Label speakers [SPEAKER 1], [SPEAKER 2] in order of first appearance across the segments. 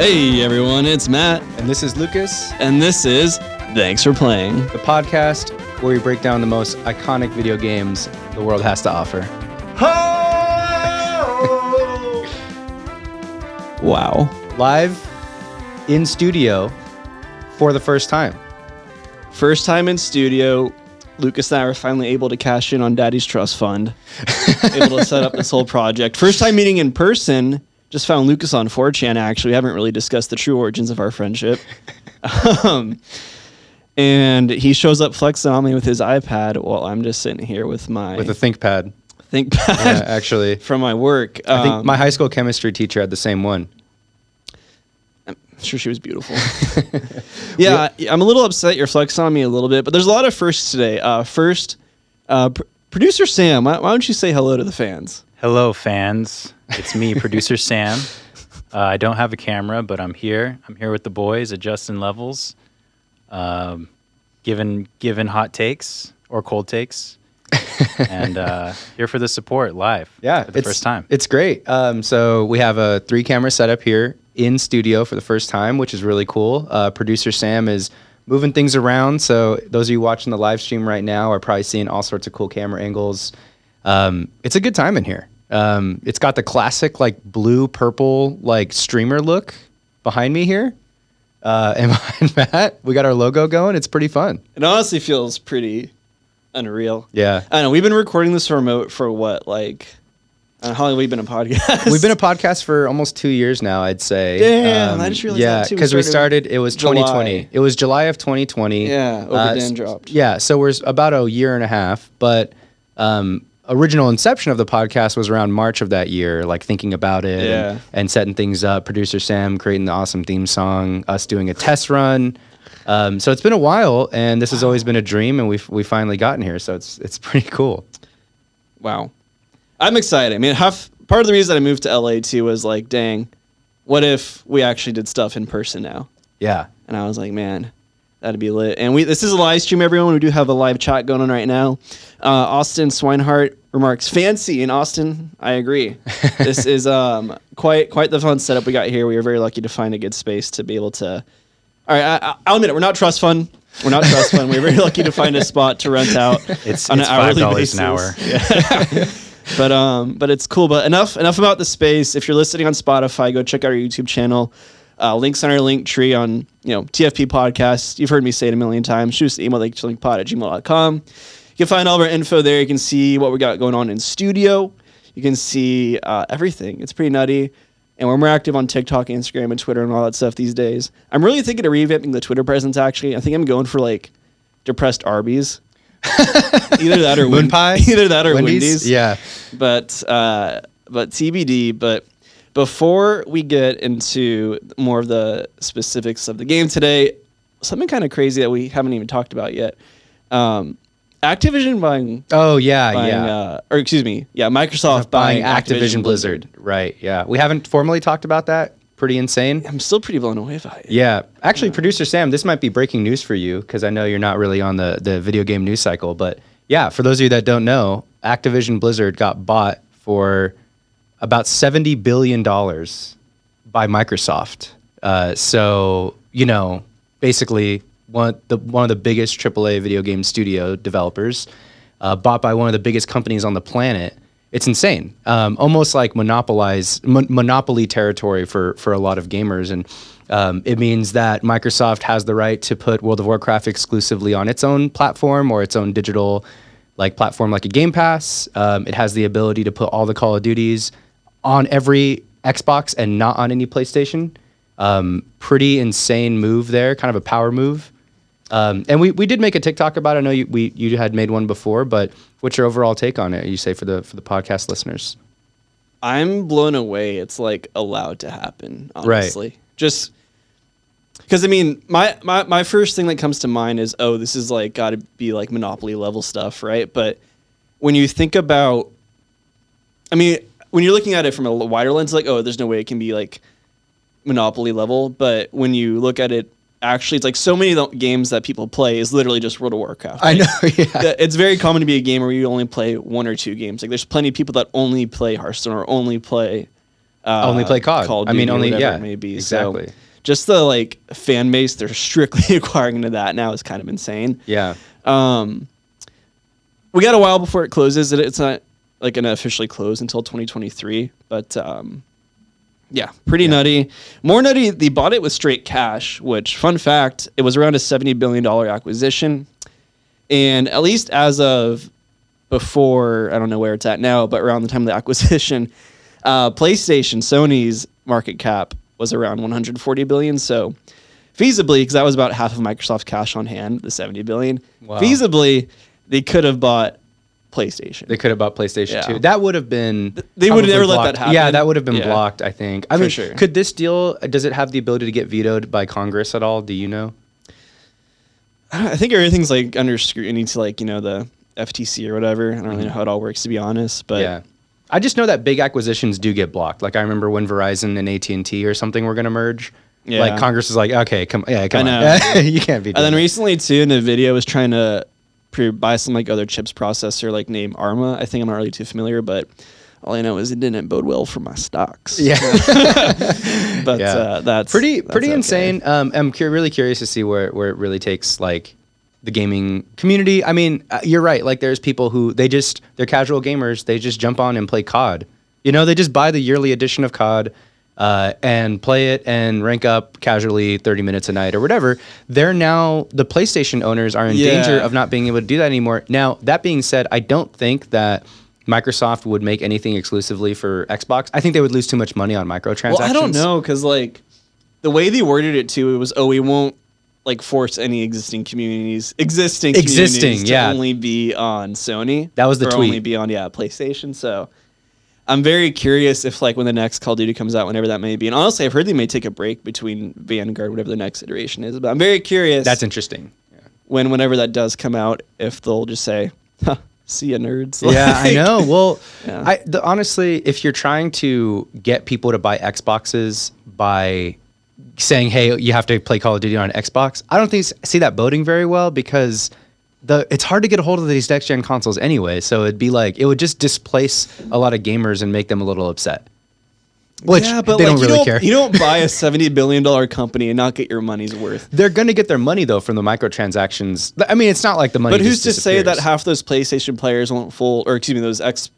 [SPEAKER 1] Hey everyone, it's Matt,
[SPEAKER 2] And this is Lucas,
[SPEAKER 1] and this is Thanks for Playing.
[SPEAKER 2] the podcast where we break down the most iconic video games the world has to offer.
[SPEAKER 1] Wow.
[SPEAKER 2] Live in studio for the first time.
[SPEAKER 1] First time in studio, Lucas and I were finally able to cash in on Daddy's Trust Fund, able to set up this whole project. First time meeting in person, just found Lucas on 4chan actually. We haven't really discussed the true origins of our friendship. um, and he shows up flexing on me with his iPad while I'm just sitting here with my
[SPEAKER 2] With a ThinkPad.
[SPEAKER 1] ThinkPad
[SPEAKER 2] Yeah, actually.
[SPEAKER 1] from my work.
[SPEAKER 2] I think
[SPEAKER 1] Um,
[SPEAKER 2] my high school chemistry teacher had the same one.
[SPEAKER 1] I'm sure she was beautiful. yeah, I- I'm a little upset you're flexing on me a little bit, but there's a lot of firsts today. Uh, first, uh, pr- producer Sam, why, why don't you say hello to the fans?
[SPEAKER 3] Hello, fans. It's me, producer Sam. Uh, I don't have a camera, but I'm here. I'm here with the boys, adjusting levels, um, giving giving hot takes or cold takes, and uh, here for the support live.
[SPEAKER 2] Yeah,
[SPEAKER 3] for the
[SPEAKER 2] it's,
[SPEAKER 3] first time.
[SPEAKER 2] It's great. Um, so we have a three camera setup here in studio for the first time, which is really cool. Uh, Producer Sam is moving things around. So those of you watching the live stream right now are probably seeing all sorts of cool camera angles. Um, it's a good time in here. Um, it's got the classic like blue purple like streamer look behind me here. Uh, and behind Matt, we got our logo going. It's pretty fun.
[SPEAKER 1] It honestly feels pretty unreal.
[SPEAKER 2] Yeah.
[SPEAKER 1] I don't know. We've been recording this remote for what, like, I don't know, how long have been a podcast?
[SPEAKER 2] We've been a podcast for almost two years now, I'd say.
[SPEAKER 1] Damn, I just realized
[SPEAKER 2] Yeah,
[SPEAKER 1] that too.
[SPEAKER 2] Because we
[SPEAKER 1] started.
[SPEAKER 2] It was
[SPEAKER 1] July.
[SPEAKER 2] 2020. It was July of 2020.
[SPEAKER 1] Yeah, Oberdin
[SPEAKER 2] s-
[SPEAKER 1] dropped.
[SPEAKER 2] Yeah, so we're about a year and a half. But um, original inception of the podcast was around March of that year. Like thinking about it
[SPEAKER 1] Yeah.
[SPEAKER 2] and, and setting things up. Producer Sam creating the awesome theme song. Us doing a test run. Um, so it's been a while, and this has always been a dream, and we've we finally gotten here. So it's it's pretty cool.
[SPEAKER 1] Wow. I'm excited. I mean, half part of the reason I moved to LA too was like, dang, what if we actually did stuff in person now?
[SPEAKER 2] Yeah.
[SPEAKER 1] And I was like, man, that'd be lit. And we this is a live stream, everyone. We do have a live chat going on right now. Uh, Austin Swinehart remarks, fancy in Austin. I agree. this is um quite quite the fun setup we got here. We were very lucky to find a good space to be able to. All right, I, I- I'll admit it. We're not trust fund. We're not trust fund. We're very lucky to find a spot to rent out.
[SPEAKER 3] It's,
[SPEAKER 1] on
[SPEAKER 3] it's
[SPEAKER 1] an
[SPEAKER 3] five
[SPEAKER 1] hourly
[SPEAKER 3] dollars an
[SPEAKER 1] basis.
[SPEAKER 3] hour.
[SPEAKER 1] but um but it's cool but enough enough about the space if you're listening on spotify go check out our youtube channel uh, links on our link tree on you know tfp podcast. You've heard me say it a million times. Shoot us an email like linkpod at gmail.com you can find all of our info there. You can see what we got going on in studio. You can see uh, everything. It's pretty nutty. And we're more active on tiktok instagram and twitter and all that stuff these days. I'm really thinking of revamping the twitter presence actually. I think i'm going for like depressed arby's. Either that or
[SPEAKER 2] Moon
[SPEAKER 1] Win-
[SPEAKER 2] pie.
[SPEAKER 1] either that or wendy's?
[SPEAKER 2] Yeah.
[SPEAKER 1] but uh, but TBD. But before we get into more of the specifics of the game today, something kind of crazy that we haven't even talked about yet. Um, Activision buying,
[SPEAKER 2] Oh yeah,
[SPEAKER 1] buying
[SPEAKER 2] yeah.
[SPEAKER 1] uh, or excuse me, yeah, Microsoft buying,
[SPEAKER 2] Activision, Blizzard. Right. Yeah. We haven't formally talked about that. Pretty insane.
[SPEAKER 1] I'm still pretty blown away by it.
[SPEAKER 2] Yeah. Actually, producer Sam, this might be breaking news for you because I know you're not really on the the video game news cycle, but yeah, for those of you that don't know, Activision Blizzard got bought for about 70 billion dollars by Microsoft. Uh, so, you know, basically one the one of the biggest AAA video game studio developers uh, bought by one of the biggest companies on the planet. It's insane, um, almost like monopolize mon- monopoly territory for for a lot of gamers, and um, it means that Microsoft has the right to put World of Warcraft exclusively on its own platform or its own digital like platform like a Game Pass. Um, it has the ability to put all the Call of Duties on every Xbox and not on any PlayStation. Um, pretty insane move there, kind of a power move. Um, and we, we did make a TikTok about it. I know you, we, you had made one before, but what's your overall take on it? You say for the for the podcast listeners.
[SPEAKER 1] I'm blown away. It's like allowed to happen.
[SPEAKER 2] Right.
[SPEAKER 1] Honestly, just because I mean, my, my my first thing that comes to mind is, oh, this is like got to be like monopoly level stuff, right? But when you think about, I mean, when you're looking at it from a wider lens, like, oh, there's no way it can be like monopoly level. But when you look at it, actually, it's like so many of the games that people play is literally just World of Warcraft.
[SPEAKER 2] I know, yeah.
[SPEAKER 1] it's very common to be a gamer where you only play one or two games. Like there's plenty of people that only play Hearthstone or only play uh,
[SPEAKER 2] Only play COD.
[SPEAKER 1] Call
[SPEAKER 2] I mean, only- yeah,
[SPEAKER 1] maybe
[SPEAKER 2] exactly.
[SPEAKER 1] So just the like fan base they're strictly acquiring into that now is kind of insane.
[SPEAKER 2] Yeah.
[SPEAKER 1] Um, we got a while before it closes. It, it's not like going to officially close until 2023, but um, yeah, pretty nutty. More nutty. They bought it with straight cash. Which, fun fact, it was around a 70 billion dollar acquisition, and at least as of before, I don't know where it's at now, but around the time of the acquisition, uh, PlayStation, Sony's market cap was around 140 billion. So feasibly, because that was about half of Microsoft's cash on hand, the 70 billion.
[SPEAKER 2] Wow.
[SPEAKER 1] Feasibly, they could have bought PlayStation.
[SPEAKER 2] They could have bought PlayStation
[SPEAKER 1] Yeah.
[SPEAKER 2] 2. That would have been.
[SPEAKER 1] they would have
[SPEAKER 2] probably
[SPEAKER 1] never let that happen.
[SPEAKER 2] Yeah, that would have been
[SPEAKER 1] Yeah.
[SPEAKER 2] blocked. I think. I
[SPEAKER 1] For
[SPEAKER 2] mean,
[SPEAKER 1] sure.
[SPEAKER 2] could this deal? Does it have the ability to get vetoed by Congress at all? Do you know?
[SPEAKER 1] I think everything's like under scrutiny to like you know the FTC or whatever. I don't really know mm-hmm. how it all works to be honest, but
[SPEAKER 2] yeah. I just know that big acquisitions do get blocked. Like I remember when Verizon and AT and T or something were going to merge.
[SPEAKER 1] Yeah.
[SPEAKER 2] Like Congress is like, okay, come, yeah, come
[SPEAKER 1] I
[SPEAKER 2] on,
[SPEAKER 1] know.
[SPEAKER 2] you can't be.
[SPEAKER 1] And then
[SPEAKER 2] that.
[SPEAKER 1] recently too, Nvidia was trying to buy some like other chips processor, like name Arma. I think I'm not really too familiar, but all I know is it didn't bode well for my stocks.
[SPEAKER 2] yeah,
[SPEAKER 1] but
[SPEAKER 2] Yeah.
[SPEAKER 1] uh, that's
[SPEAKER 2] pretty
[SPEAKER 1] that's
[SPEAKER 2] pretty
[SPEAKER 1] okay.
[SPEAKER 2] insane. Um, I'm cu- really curious to see where where it really takes like the gaming community. I mean, uh, you're right. Like there's people who they just they're casual gamers. They just jump on and play COD. You know, they just buy the yearly edition of COD. Uh, and play it and rank up casually 30 minutes a night or whatever. They're now the PlayStation owners are in
[SPEAKER 1] Yeah.
[SPEAKER 2] danger of not being able to do that anymore. Now, that being said, I don't think that Microsoft would make anything exclusively for Xbox. I think they would lose too much money on microtransactions.
[SPEAKER 1] Well, I don't know because like the way they worded it too, it was oh we won't like force any existing communities existing
[SPEAKER 2] Existing,
[SPEAKER 1] communities to
[SPEAKER 2] yeah.
[SPEAKER 1] only be on Sony.
[SPEAKER 2] That was the tweet.
[SPEAKER 1] Only be on yeah PlayStation. So I'm very curious if like when the next Call of Duty comes out, whenever that may be. And honestly, I've heard they may take a break between Vanguard, whatever the next iteration is. But I'm very curious.
[SPEAKER 2] That's interesting.
[SPEAKER 1] when whenever that does come out, if they'll just say, huh, "See ya, nerds."
[SPEAKER 2] Yeah, I know. Well,
[SPEAKER 1] Yeah.
[SPEAKER 2] I the, honestly, if you're trying to get people to buy Xboxes by saying, "Hey, you have to play Call of Duty on Xbox," I don't think see that boding very well because the it's hard to get a hold of these next gen consoles anyway. So it'd be like it would just displace a lot of gamers and make them a little upset. Which
[SPEAKER 1] yeah, but
[SPEAKER 2] they
[SPEAKER 1] like
[SPEAKER 2] don't
[SPEAKER 1] you
[SPEAKER 2] really
[SPEAKER 1] don't
[SPEAKER 2] care.
[SPEAKER 1] you don't buy a seventy billion dollar company and not get your money's worth.
[SPEAKER 2] They're gonna get their money though from the microtransactions. I mean, it's not like the money.
[SPEAKER 1] But who's to say that half those PlayStation players won't fold, or excuse me, those X,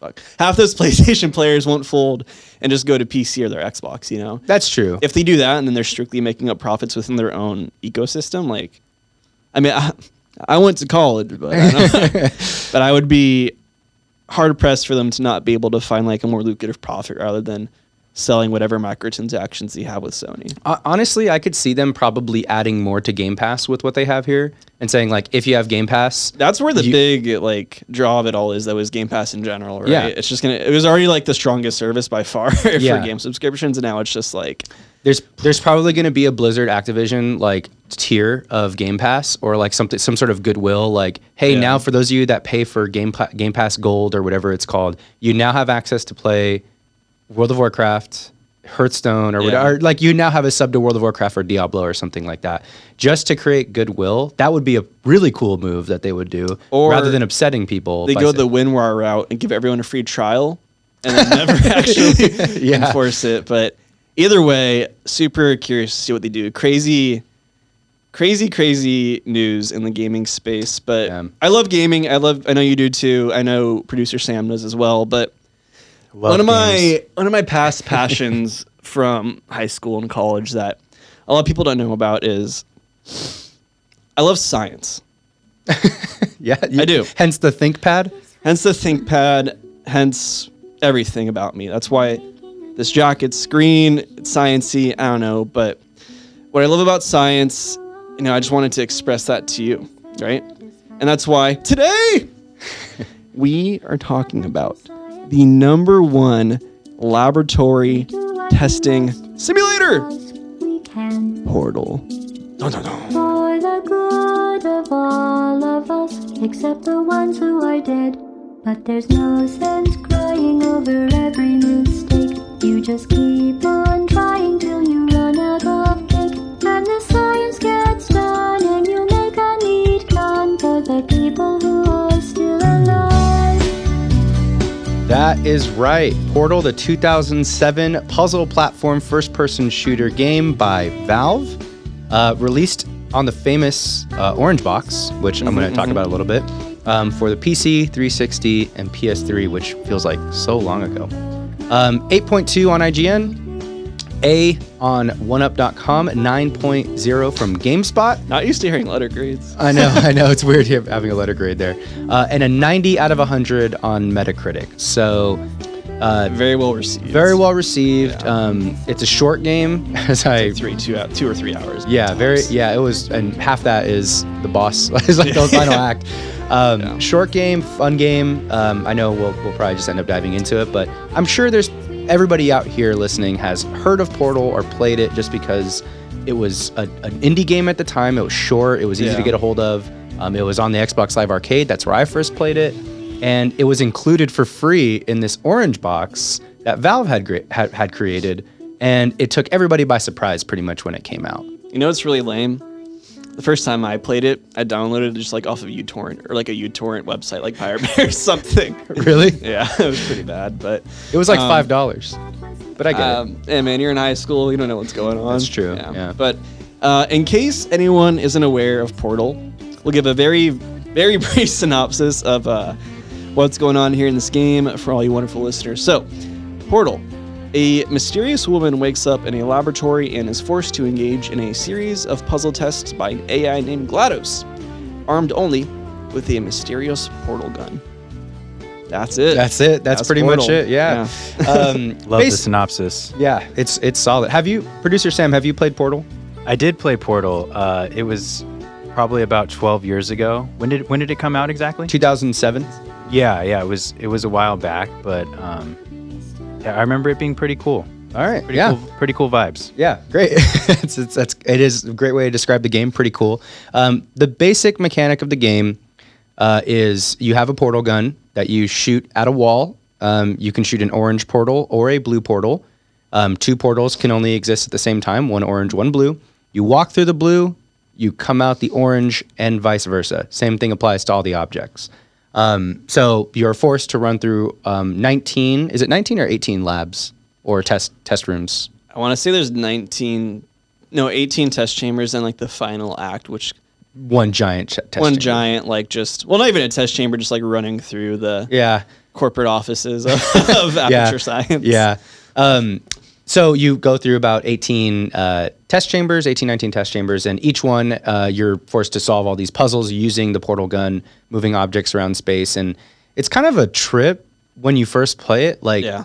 [SPEAKER 1] fuck, half those PlayStation players won't fold and just go to PC or their Xbox? You know,
[SPEAKER 2] That's true.
[SPEAKER 1] if they do that and then they're strictly making up profits within their own ecosystem, like, I mean, I, I went to college, but I, don't- but I would be hard pressed for them to not be able to find like a more lucrative profit rather than selling whatever microtransactions they have with Sony.
[SPEAKER 2] Hon- Honestly, I could see them probably adding more to Game Pass with what they have here and saying like, if you have Game Pass,
[SPEAKER 1] That's where the
[SPEAKER 2] You-
[SPEAKER 1] big like draw of it all is. That was Game Pass in general, right?
[SPEAKER 2] Yeah.
[SPEAKER 1] It's just gonna. It was already like the strongest service by far for
[SPEAKER 2] Yeah.
[SPEAKER 1] game subscriptions, and now it's just like
[SPEAKER 2] there's there's probably going to be a Blizzard Activision like tier of Game Pass or like something some sort of goodwill like, hey,
[SPEAKER 1] Yeah.
[SPEAKER 2] now for those of you that pay for Game Pa- Game Pass Gold or whatever it's called, you now have access to play World of Warcraft. Hearthstone or
[SPEAKER 1] Yeah.
[SPEAKER 2] whatever, or, like you now have a sub to World of Warcraft or Diablo or something like that, just to create goodwill. That would be a really cool move that they would do,
[SPEAKER 1] Or
[SPEAKER 2] rather than upsetting people.
[SPEAKER 1] they go
[SPEAKER 2] saying-
[SPEAKER 1] the WinRAR route and give everyone a free trial, and then never actually
[SPEAKER 2] Yeah.
[SPEAKER 1] enforce it. But either way, super curious to see what they do. Crazy. Crazy, crazy news in the gaming space, but
[SPEAKER 2] Yeah.
[SPEAKER 1] I love gaming. I love. I know you do too. I know producer Sam does as well. But one of my one of my past passions from high school and college that a lot of people don't know about is I love science.
[SPEAKER 2] yeah,
[SPEAKER 1] I do.
[SPEAKER 2] Hence the ThinkPad.
[SPEAKER 1] Hence the ThinkPad, hence everything about me. That's why this jacket's green, it's sciency, I don't know, but what I love about science, you know, I just wanted to express that to you, right? And that's why today we are talking about the number one laboratory testing simulator, Portal. Dun, dun.
[SPEAKER 4] for the good of all of us, except the ones who are dead. But there's no sense crying over every mistake. You just keep on trying till you run out of cake. And the science gets done, and you make a neat gun for the people who are still alive.
[SPEAKER 2] That is right. Portal, the 2007 puzzle platform first person shooter game by Valve, uh, released on the famous uh, Orange Box, which I'm going to talk about a little bit, um, for the PC, 360, and PS3, which feels like so long ago. Um, 8.2 on IGN, A on OneUp.com, 9.0 from GameSpot.
[SPEAKER 1] Not used to hearing letter grades.
[SPEAKER 2] I know, I know. It's weird having a letter grade there. Uh, and a 90 out of 100 on Metacritic. So, uh,
[SPEAKER 1] Very well received.
[SPEAKER 2] very well received. Um, it's a short game, as I.
[SPEAKER 1] Three, two, out, two or three hours.
[SPEAKER 2] Yeah, very. Yeah, it was, and half that is the boss. is like the final act. Um,
[SPEAKER 1] Yeah.
[SPEAKER 2] Short game, fun game. Um, I know we'll, we'll probably just end up diving into it, but I'm sure there's everybody out here listening has heard of Portal or played it just because it was a, an indie game at the time. It was short. It was easy to get a hold of. Um, it was on the Xbox Live Arcade. That's where I first played it, and it was included for free in this orange box that Valve had had, had created, and it took everybody by surprise pretty much when it came out.
[SPEAKER 1] You know it's really lame? The first time I played it, I downloaded it just like off of uTorrent or like a uTorrent website like Pirate Bay or something.
[SPEAKER 2] Really?
[SPEAKER 1] Yeah, it was pretty bad, but
[SPEAKER 2] It was like
[SPEAKER 1] Um,
[SPEAKER 2] five dollars, but I get it.
[SPEAKER 1] um, yeah, man, you're in high school, you don't know what's going on.
[SPEAKER 2] That's true, yeah.
[SPEAKER 1] But uh, in case anyone isn't aware of Portal, we'll give a very, very brief synopsis of uh, what's going on here in this game for all you wonderful listeners. So, Portal. A mysterious woman wakes up in a laboratory and is forced to engage in a series of puzzle tests by an AI named GLaDOS, armed only with a mysterious portal gun. That's it.
[SPEAKER 2] That's it. That's, pretty much it. Yeah. um,
[SPEAKER 3] Love the synopsis.
[SPEAKER 2] Yeah, it's it's solid. Have you, producer Sam? Have you played Portal?
[SPEAKER 3] I did play Portal. Uh, it was probably about 12 years ago. When did when did it come out exactly?
[SPEAKER 2] 2007.
[SPEAKER 3] Yeah, yeah, it was it was a while back, but um, yeah, I remember it being pretty cool.
[SPEAKER 2] All right.
[SPEAKER 3] Pretty
[SPEAKER 2] yeah.
[SPEAKER 3] cool, pretty cool vibes.
[SPEAKER 2] Yeah, great. it's, it's, that's, it is a great way to describe the game. Pretty cool. Um, the basic mechanic of the game uh, is you have a portal gun that you shoot at a wall. Um, you can shoot an orange portal or a blue portal. Um, two portals can only exist at the same time one orange, one blue. You walk through the blue, you come out the orange, and vice versa. Same thing applies to all the objects. Um, so you're forced to run through um, 19, is it 19 or 18 labs or test test rooms?
[SPEAKER 1] I want to say there's 19, no, 18 test chambers and like the final act, which
[SPEAKER 2] one giant ch- test
[SPEAKER 1] one
[SPEAKER 2] chamber.
[SPEAKER 1] giant, like just, well, not even a test chamber, just like running through the
[SPEAKER 2] Yeah.
[SPEAKER 1] corporate offices of, of Aperture
[SPEAKER 2] Yeah.
[SPEAKER 1] Science.
[SPEAKER 2] Yeah. Um, so you go through about 18 uh, test chambers, 18, 19 test chambers, and each one uh, you're forced to solve all these puzzles using the portal gun, moving objects around space. And it's kind of a trip when you first play it. Like,
[SPEAKER 1] Yeah.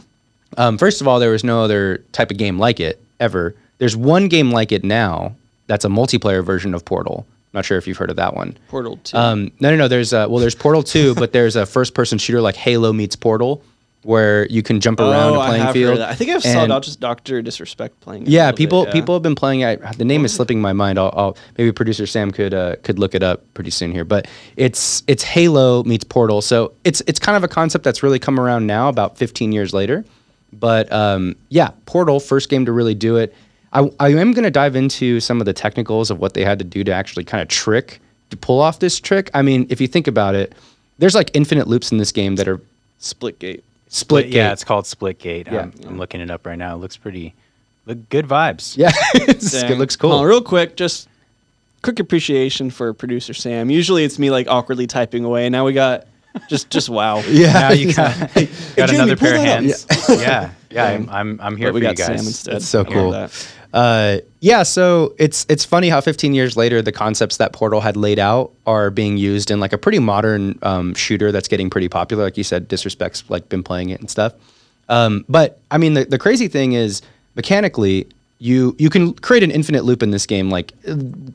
[SPEAKER 2] um, first of all, there was no other type of game like it ever. There's one game like it now that's a multiplayer version of Portal. Not sure if you've heard of that one.
[SPEAKER 1] Portal 2.
[SPEAKER 2] Um, no, no, no. There's a, well, there's Portal 2, but there's a first-person shooter like Halo meets Portal, where you can jump around
[SPEAKER 1] oh,
[SPEAKER 2] a
[SPEAKER 1] I
[SPEAKER 2] playing
[SPEAKER 1] have
[SPEAKER 2] field.
[SPEAKER 1] heard of that. I think I've saw Doctor, Doctor Disrespect playing. it
[SPEAKER 2] Yeah,
[SPEAKER 1] little bit,
[SPEAKER 2] people
[SPEAKER 1] yeah.
[SPEAKER 2] people have been playing it. The name is slipping my mind. I'll, I'll maybe producer Sam could uh, could look it up pretty soon here. But it's it's Halo meets Portal. So it's it's kind of a concept that's really come around now, about 15 years later. But um, yeah, Portal, first game to really do it. I, I am going to dive into some of the technicals of what they had to do to actually kind of trick to pull off this trick. I mean, if you think about it, there's like infinite loops in this game that are
[SPEAKER 1] Splitgate.
[SPEAKER 2] Split.
[SPEAKER 3] Yeah,
[SPEAKER 2] gate.
[SPEAKER 3] it's called Splitgate.
[SPEAKER 2] Yeah.
[SPEAKER 3] I'm, I'm looking it up right now. It looks pretty, look good vibes.
[SPEAKER 2] yeah, it looks cool.
[SPEAKER 1] Oh, real quick, just quick appreciation for producer Sam. Usually it's me like awkwardly typing away. Now we got just just wow.
[SPEAKER 2] yeah,
[SPEAKER 3] Now you got, got
[SPEAKER 1] Jeremy,
[SPEAKER 3] another pair of
[SPEAKER 1] that up.
[SPEAKER 3] hands. Yeah, yeah. I'm, I'm, I'm here
[SPEAKER 1] But we got
[SPEAKER 3] you guys.
[SPEAKER 1] Sam instead.
[SPEAKER 2] That's so
[SPEAKER 1] I heard
[SPEAKER 2] cool. Uh, yeah, so it's it's funny how 15 years later the concepts that Portal had laid out are being used in like a pretty modern um, shooter that's getting pretty popular. Like you said, Disrespect's like been playing it and stuff. Um, but I mean, the, the crazy thing is mechanically, you you can create an infinite loop in this game like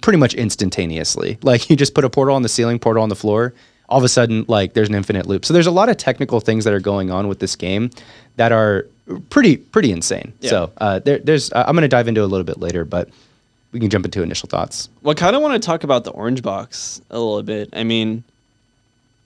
[SPEAKER 2] pretty much instantaneously. Like you just put a portal on the ceiling, portal on the floor. All of a sudden, like there's an infinite loop. So there's a lot of technical things that are going on with this game that are pretty pretty insane.
[SPEAKER 1] Yeah.
[SPEAKER 2] So uh, there, there's uh, I'm going to dive into a little bit later, but we can jump into initial thoughts.
[SPEAKER 1] Well, I kind of want to talk about the Orange Box a little bit. I mean,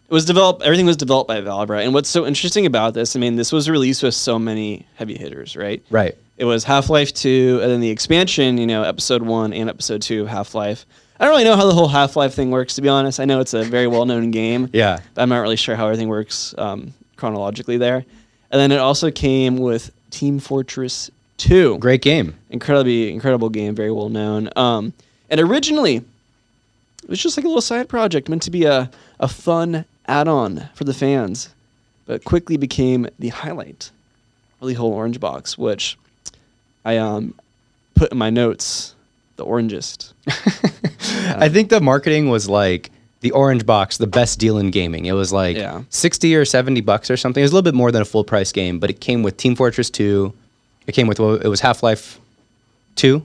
[SPEAKER 1] it was developed. Everything was developed by Valve, right? And what's so interesting about this? I mean, this was released with so many heavy hitters, right?
[SPEAKER 2] Right.
[SPEAKER 1] It was Half Life 2, and then the expansion, you know, Episode 1 and Episode 2 of Half Life. I don't really know how the whole Half Life thing works, to be honest. I know it's a very well known game.
[SPEAKER 2] Yeah.
[SPEAKER 1] but I'm not really sure how everything works um, chronologically there. And then it also came with Team Fortress 2
[SPEAKER 2] Great game.
[SPEAKER 1] incredibly incredible game, very well known. Um, and originally, it was just like a little side project meant to be a a fun add-on for the fans, but quickly became the highlight of the whole orange box, which I um put in my notes the orangest.
[SPEAKER 2] I think the marketing was like the orange box, the best deal in gaming. It was like
[SPEAKER 1] Yeah.
[SPEAKER 2] 60 or 70 bucks or something. It was a little bit more than a full price game, but it came with Team Fortress 2. It came with it was Half-Life 2.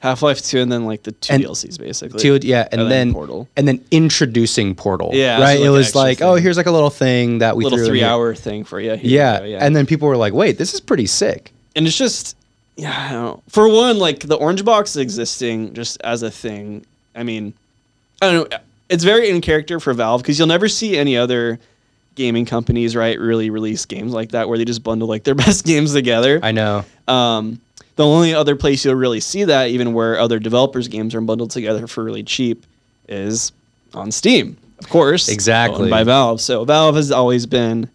[SPEAKER 1] Half Life Two, and then like the two
[SPEAKER 2] And-
[SPEAKER 1] DLCs basically.
[SPEAKER 2] Two, yeah, and,
[SPEAKER 1] And
[SPEAKER 2] then,
[SPEAKER 1] then Portal.
[SPEAKER 2] and then introducing Portal.
[SPEAKER 1] Yeah, so
[SPEAKER 2] right.
[SPEAKER 1] like
[SPEAKER 2] it was like, oh,
[SPEAKER 1] thing.
[SPEAKER 2] oh, here's like a little thing that we
[SPEAKER 1] little
[SPEAKER 2] threw in here.
[SPEAKER 1] three-hour thing for you.
[SPEAKER 2] Yeah.
[SPEAKER 1] go, yeah,
[SPEAKER 2] and then people were like, wait, this is pretty sick.
[SPEAKER 1] and it's just yeah I don't know. for one like the orange box existing just as a thing i mean i don't know it's very in character for valve because you'll never see any other gaming companies right really release games like that where they just bundle like their best games together
[SPEAKER 2] I know.
[SPEAKER 1] um, the only other place you'll really see that even where other developers games are bundled together for really cheap is on steam of course
[SPEAKER 2] Exactly.
[SPEAKER 1] by valve so valve has always been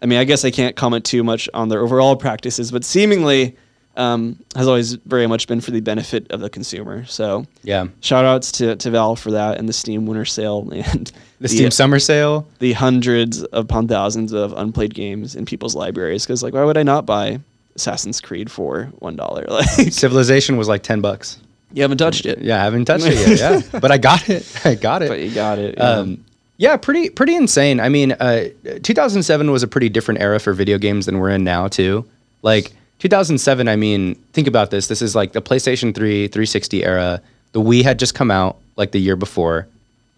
[SPEAKER 1] I mean, I guess I can't comment too much on their overall practices, but seemingly um, has always very much been for the benefit of the consumer. So
[SPEAKER 2] Yeah.
[SPEAKER 1] shout outs to, to Valve for that and the Steam Winter Sale and
[SPEAKER 2] The Steam Summer Sale.
[SPEAKER 1] the hundreds upon thousands of unplayed games in people's libraries. Because like, why would I not buy Assassin's Creed for one dollar? Like,
[SPEAKER 2] Civilization was like 10 bucks.
[SPEAKER 1] you haven't touched it,
[SPEAKER 2] Yeah, I haven't touched it yet. Yeah. but I got it. I got it.
[SPEAKER 1] but you got it. yeah.
[SPEAKER 2] Um, yeah, pretty pretty insane. I mean, uh, 2007 was a pretty different era for video games than we're in now too. Like 2007, I mean, think about this. This is like the PlayStation 3, 360 era. The Wii had just come out like the year before.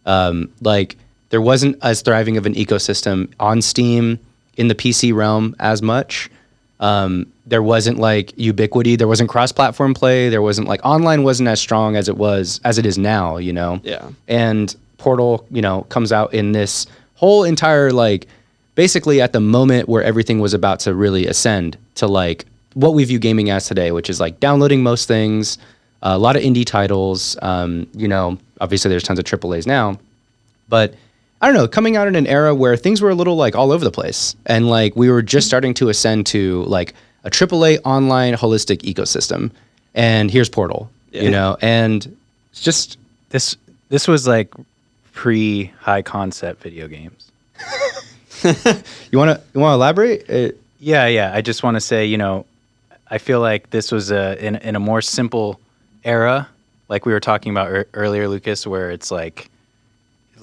[SPEAKER 2] Um, like there wasn't as thriving of an ecosystem on Steam in the PC realm as much. Um, there wasn't like ubiquity. There wasn't cross-platform play. There wasn't like online wasn't as strong as it was as it is now. You know.
[SPEAKER 1] Yeah.
[SPEAKER 2] And Portal, you know, comes out in this whole entire like basically at the moment where everything was about to really ascend to like what we view gaming as today, which is like downloading most things, a lot of indie titles. Um, you know, obviously there's tons of AAA's now, but I don't know, coming out in an era where things were a little like all over the place, and like we were just starting to ascend to like a AAA online holistic ecosystem. And here's Portal,
[SPEAKER 1] Yeah.
[SPEAKER 2] you know, and it's just
[SPEAKER 3] This this was like pre high concept video games.
[SPEAKER 2] you want to you want to elaborate? Uh,
[SPEAKER 3] Yeah, yeah. I just want to say, you know, I feel like this was a in, in a more simple era, like we were talking about ear earlier, Lucas, where it's like,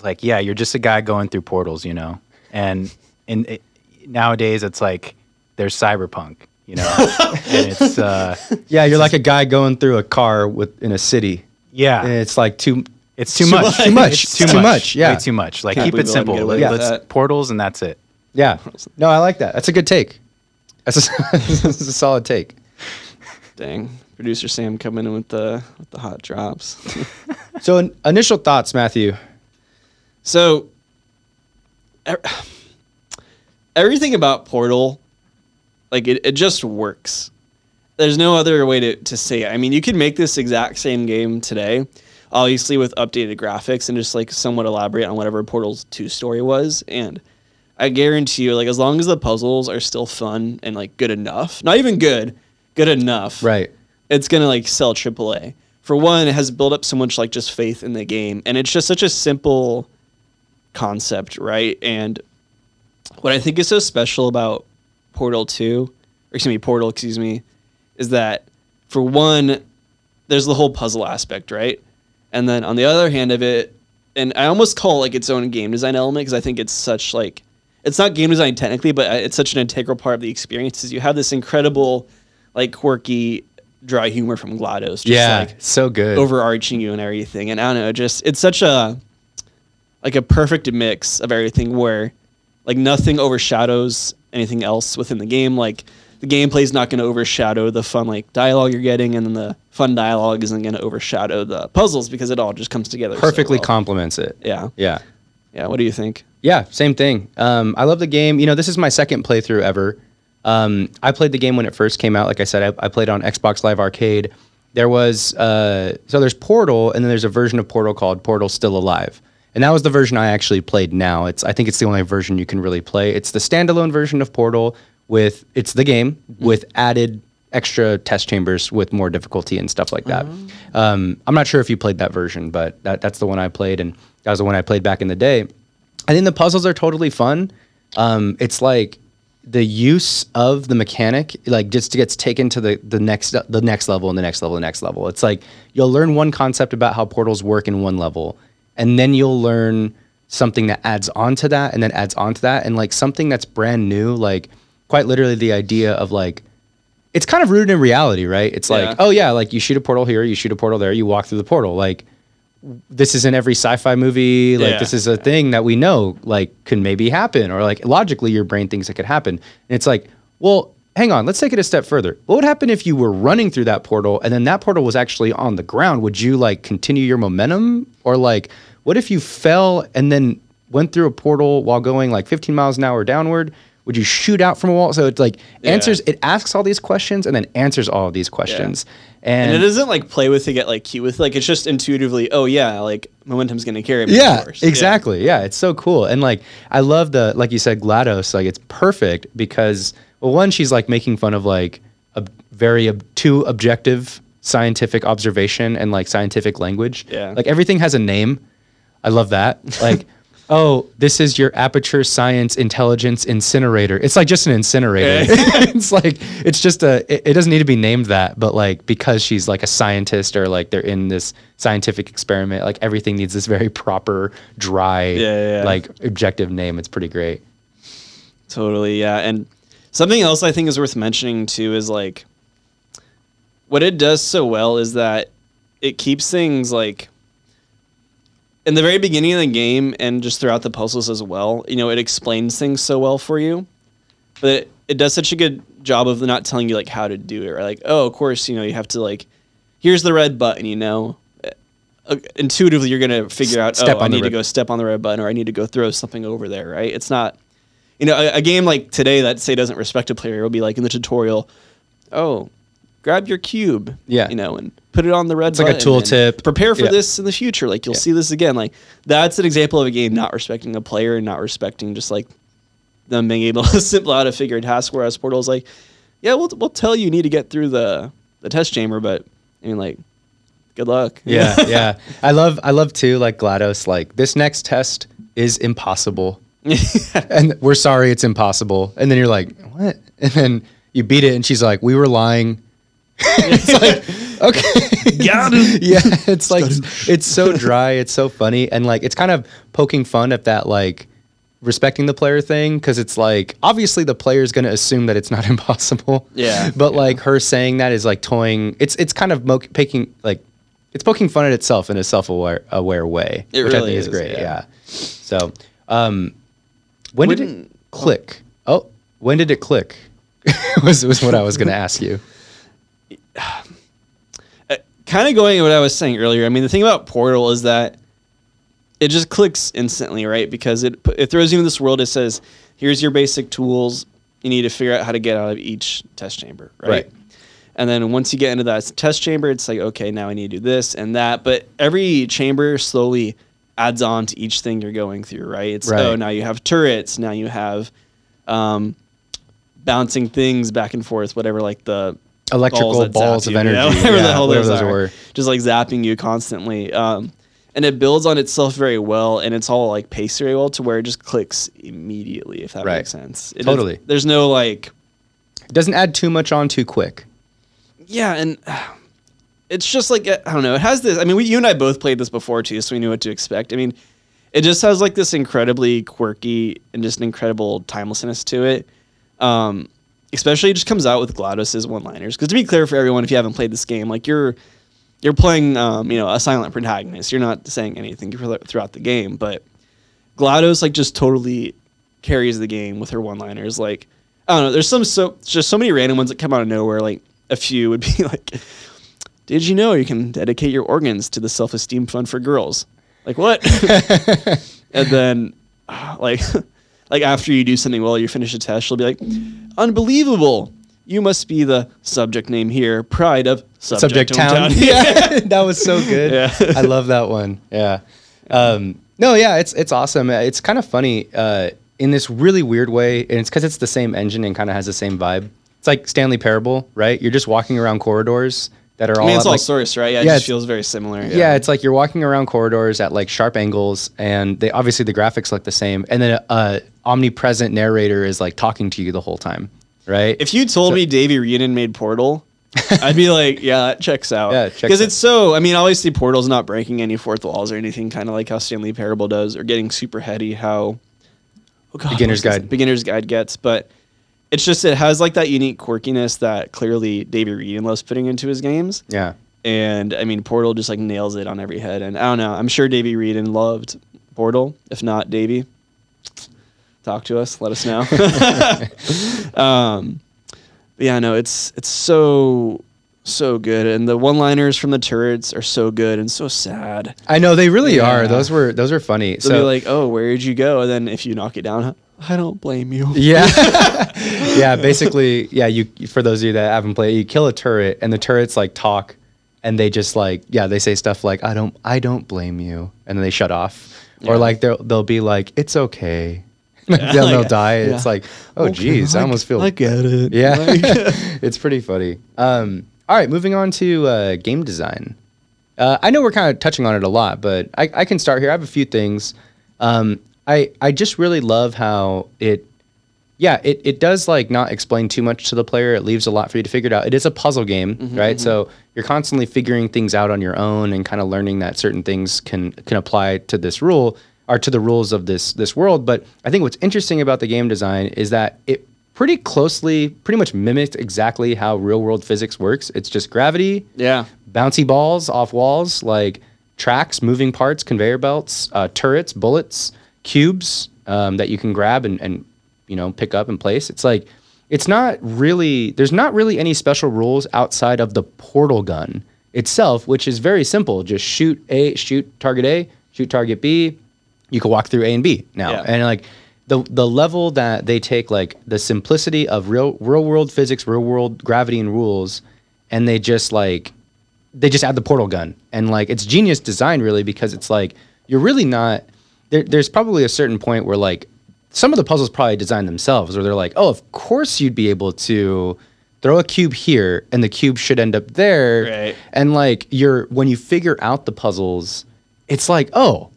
[SPEAKER 3] like yeah, you're just a guy going through portals, you know, and in it, nowadays it's like there's cyberpunk, you know, and it's uh,
[SPEAKER 2] yeah, you're like a guy going through a car with in a city.
[SPEAKER 3] yeah,
[SPEAKER 2] And it's like too
[SPEAKER 3] it's too
[SPEAKER 1] too
[SPEAKER 3] much,
[SPEAKER 1] much.
[SPEAKER 2] Too much.
[SPEAKER 3] It's too,
[SPEAKER 2] Too
[SPEAKER 3] much,
[SPEAKER 2] much, yeah.
[SPEAKER 3] way too much. Like
[SPEAKER 1] Can't
[SPEAKER 3] keep it
[SPEAKER 1] we let him
[SPEAKER 3] simple.
[SPEAKER 1] get away
[SPEAKER 3] Let-
[SPEAKER 1] with
[SPEAKER 3] let's
[SPEAKER 1] that.
[SPEAKER 3] portals and that's it.
[SPEAKER 2] Yeah. No, I like that. That's a good take. That's a, that's a solid take.
[SPEAKER 1] Dang, producer Sam coming in with the with the hot drops.
[SPEAKER 2] So, in, initial thoughts, Matthew.
[SPEAKER 1] So, e- everything about Portal, like it, it just works. There's no other way to, to say it. I mean, you could make this exact same game today, obviously with updated graphics and just like somewhat elaborate on whatever Portal's two story was. And I guarantee you, like as long as the puzzles are still fun and like good enough, not even good, good enough,
[SPEAKER 2] Right.
[SPEAKER 1] it's gonna like sell AAA. For one, it has built up so much like just faith in the game, and it's just such a simple concept, right? And what I think is so special about Portal Two, or excuse me, Portal, excuse me, is that for one, there's the whole puzzle aspect, right? And then on the other hand of it, and I almost call it like its own game design element because I think it's such like it's not game design technically, but uh, it's such an integral part of the experience. Is you have this incredible, like quirky, dry humor from Glados, just
[SPEAKER 2] yeah.
[SPEAKER 1] like
[SPEAKER 2] so good.
[SPEAKER 1] overarching you and everything. And I don't know, just it's such a like a perfect mix of everything where like nothing overshadows anything else within the game. Like the gameplay is not going to overshadow the fun like dialogue you're getting, and then the fun dialogue isn't going to overshadow the puzzles because it all just comes together so
[SPEAKER 2] Perfectly
[SPEAKER 1] well.
[SPEAKER 2] complements it.
[SPEAKER 1] yeah,
[SPEAKER 2] Yeah.
[SPEAKER 1] yeah. What do you think?
[SPEAKER 2] Yeah, same thing. Um, I love the game. You know, this is my second playthrough ever. Um, I played the game when it first came out. Like I said, I, I played on Xbox Live Arcade. There was uh, so there's Portal, and then there's a version of Portal called Portal Still Alive, and that was the version I actually played. Now it's I think it's the only version you can really play. It's the standalone version of Portal with it's the game with added extra test chambers with more difficulty and stuff like that. Um, I'm not sure if you played that version, but that, that's the one I played, and that was the one I played back in the day. I think the puzzles are totally fun. Um, it's like the use of the mechanic like just gets taken to the the next the next level and the next level and the next level. It's like you'll learn one concept about how portals work in one level, and then you'll learn something that adds on to that and then adds on to that and like something that's brand new like quite literally the idea of like it's kind of rooted in reality right it's
[SPEAKER 1] Yeah.
[SPEAKER 2] like oh yeah like you shoot a portal here you shoot a portal there you walk through the portal like this is in every sci-fi movie like
[SPEAKER 1] Yeah.
[SPEAKER 2] this is a thing that we know like could maybe happen or like logically your brain thinks it could happen. And it's like well hang on let's take it a step further. What would happen if you were running through that portal and then that portal was actually on the ground? Would you like continue your momentum? Or like what if you fell and then went through a portal while going like 15 miles an hour downward would you shoot out from a wall so it's like
[SPEAKER 1] Yeah.
[SPEAKER 2] answers it asks all these questions and then answers all of these questions
[SPEAKER 1] And it doesn't like play with to get like cute with like it's just intuitively. Oh yeah, like momentum's gonna carry me.
[SPEAKER 2] yeah exactly yeah. it's so cool and like i love the like you said glados like it's perfect because well one she's like making fun of like a very ob- too objective scientific observation and like scientific language
[SPEAKER 1] Yeah.
[SPEAKER 2] like everything has a name i love that like oh this is your aperture science intelligence incinerator. It's like just an incinerator. It's like it's just a it, it doesn't need to be named that but like because she's like a scientist or like they're in this scientific experiment like everything needs this very proper dry
[SPEAKER 1] Yeah, yeah,
[SPEAKER 2] like objective name. It's pretty great.
[SPEAKER 1] Totally, yeah. And something else I think is worth mentioning too is like what it does so well is that it keeps things like in the very beginning of the game and just throughout the puzzles as well. You know, it explains things so well for you, but it, it does such a good job of not telling you like how to do it. Right? Like, oh, of course, you know, you have to like, here's the red button. You know, uh, intuitively you're gonna figure out.
[SPEAKER 2] Step
[SPEAKER 1] oh, I need to go step on the red button, or I need to go throw something over there. Right? It's not you know, a, a game like today that say doesn't respect a player will be like in the tutorial, oh, grab your cube,
[SPEAKER 2] Yeah.
[SPEAKER 1] you know, and put it on the red. It's
[SPEAKER 2] like a tooltip.
[SPEAKER 1] Prepare for
[SPEAKER 2] Yeah.
[SPEAKER 1] this in the future. Like you'll see this again. Like that's an example of a game not respecting a player and not respecting just like them being able to simple out a figure a task. Whereas Portal's like, yeah, we'll we'll tell you you need to get through the the test chamber, but I mean like, good luck.
[SPEAKER 2] yeah yeah i love i love too like glados like this next test is impossible and we're sorry it's impossible and then you're like what and then you beat it and she's like we were lying it's like okay.
[SPEAKER 1] Got him.
[SPEAKER 2] yeah it's like it's so dry it's so funny and like it's kind of poking fun at that like respecting the player thing because it's like obviously the player's going to assume that it's not impossible.
[SPEAKER 1] Yeah.
[SPEAKER 2] but like her saying that is like toying it's it's kind of mo- poking like it's poking fun at itself in a self-aware aware way
[SPEAKER 1] It
[SPEAKER 2] which i think is,
[SPEAKER 1] is,
[SPEAKER 2] great
[SPEAKER 1] yeah.
[SPEAKER 2] yeah, so um when did it
[SPEAKER 1] When-
[SPEAKER 2] click? Oh when did it click? Was was what i was going to ask you
[SPEAKER 1] kind of going to what I was saying earlier. I mean, the thing about Portal is that it just clicks instantly, right? Because it it throws you in this world. It says, "Here's your basic tools. You need to figure out how to get out of each test chamber." Right.
[SPEAKER 2] Right.
[SPEAKER 1] And then once you get into that test chamber, it's like, okay, now I need to do this and that. But every chamber slowly adds on to each thing you're going through, right? It's
[SPEAKER 2] Right.
[SPEAKER 1] oh, now you have turrets. Now you have um, bouncing things back and forth, whatever, like the
[SPEAKER 2] Electrical
[SPEAKER 1] zap
[SPEAKER 2] balls of
[SPEAKER 1] you,
[SPEAKER 2] energy,
[SPEAKER 1] whatever the hell
[SPEAKER 2] whatever
[SPEAKER 1] those,
[SPEAKER 2] those
[SPEAKER 1] are, just like zapping you constantly. Um, and it builds on itself very well, and it's all like paced very well to where it just clicks immediately, if that
[SPEAKER 2] Right.
[SPEAKER 1] makes sense. It
[SPEAKER 2] Totally.
[SPEAKER 1] there's no like,
[SPEAKER 2] it doesn't add too much on too quick
[SPEAKER 1] yeah, and it's just like I don't know. It has this. I mean, we, you and I both played this before too, so we knew what to expect. I mean, it just has like this incredibly quirky and just an incredible timelessness to it. Um, especially just comes out with GLaDOS's one-liners. Because to be clear for everyone, if you haven't played this game, like you're you're playing, um, you know, a silent protagonist. You're not saying anything throughout the game, but GLaDOS like just totally carries the game with her one-liners. Like I don't know, there's some so just so many random ones that come out of nowhere. Like a few would be like, "Did you know you can dedicate your organs to the self-esteem fund for girls?" Like what? and then like like after you do something well, you finish a test, she'll be like, "Unbelievable." You must be the subject name here, pride of subject,
[SPEAKER 2] subject town. yeah, that was so good.
[SPEAKER 1] Yeah.
[SPEAKER 2] I love that one. Yeah. Um, no, yeah, it's it's awesome. Uh, It's kind of funny. Uh, in this really weird way, and it's because it's the same engine and kind of has the same vibe. It's like Stanley Parable, right? You're just walking around corridors that are
[SPEAKER 1] I
[SPEAKER 2] all
[SPEAKER 1] mean,
[SPEAKER 2] at,
[SPEAKER 1] it's all
[SPEAKER 2] like,
[SPEAKER 1] source, right? Yeah, it
[SPEAKER 2] Yeah,
[SPEAKER 1] just feels very similar.
[SPEAKER 2] yeah. it's like you're walking around corridors at like sharp angles, and they obviously the graphics look the same, and then a, a omnipresent narrator is like talking to you the whole time, right?
[SPEAKER 1] If you told me Davey Wreden made Portal, I'd be like, yeah, that checks out.
[SPEAKER 2] Yeah,
[SPEAKER 1] Because
[SPEAKER 2] out.
[SPEAKER 1] it's so, I mean, obviously Portal's not breaking any fourth walls or anything, kind of like how Stanley Parable does, or getting super heady how oh God,
[SPEAKER 2] Beginner's? Guide.
[SPEAKER 1] Beginner's Guide gets. But it's just, it has like that unique quirkiness that clearly Davey Wreden loves putting into his games.
[SPEAKER 2] yeah,
[SPEAKER 1] And I mean, Portal just like nails it on every head. And I don't know, I'm sure Davey Wreden loved Portal. If not, Davey, talk to us, let us know. um, yeah, no, it's it's so so good, and the one-liners from the turrets are so good and so sad.
[SPEAKER 2] I know they really
[SPEAKER 1] Yeah.
[SPEAKER 2] are. Those were those were funny.
[SPEAKER 1] So They'll be like, "Oh, where did you go?" And then if you knock it down, I don't blame you.
[SPEAKER 2] Yeah. yeah, basically, yeah, you for those of you that haven't played, you kill a turret and the turrets like talk and they just like yeah, they say stuff like I don't I don't blame you and then they shut off. Or like they'll they'll be like it's okay. then they'll
[SPEAKER 1] like,
[SPEAKER 2] die.
[SPEAKER 1] yeah.
[SPEAKER 2] It's like, oh geez, I almost feel
[SPEAKER 1] I get it.
[SPEAKER 2] Yeah. it's pretty funny. Um all right, moving on to uh, game design. Uh, I know we're kind of touching on it a lot, but I, I can start here. I have a few things. Um, I I just really love how it, yeah, it, it does like not explain too much to the player. It leaves a lot for you to figure it out. It is a puzzle game, right? So you're constantly figuring things out on your own and kind of learning that certain things can can apply to this rule or to the rules of this this world. But I think what's interesting about the game design is that it pretty closely, pretty much mimicked exactly how real world physics works. It's just gravity,
[SPEAKER 1] Yeah.
[SPEAKER 2] bouncy balls off walls, like tracks, moving parts, conveyor belts, uh, turrets, bullets, cubes um, that you can grab and, and you know pick up and place. It's like it's not really there's not really any special rules outside of the portal gun itself, which is very simple. Just shoot A, shoot target A, shoot target B. You can walk through A and B now,
[SPEAKER 1] Yeah.
[SPEAKER 2] and like the the level that they take like the simplicity of real real world physics, real world gravity and rules, and they just like they just add the portal gun and like it's genius design really because it's like you're really not there, there's probably a certain point where like some of the puzzles probably design themselves where they're like oh of course you'd be able to throw a cube here and the cube should end up there
[SPEAKER 1] Right.
[SPEAKER 2] and like you're when you figure out the puzzles it's like oh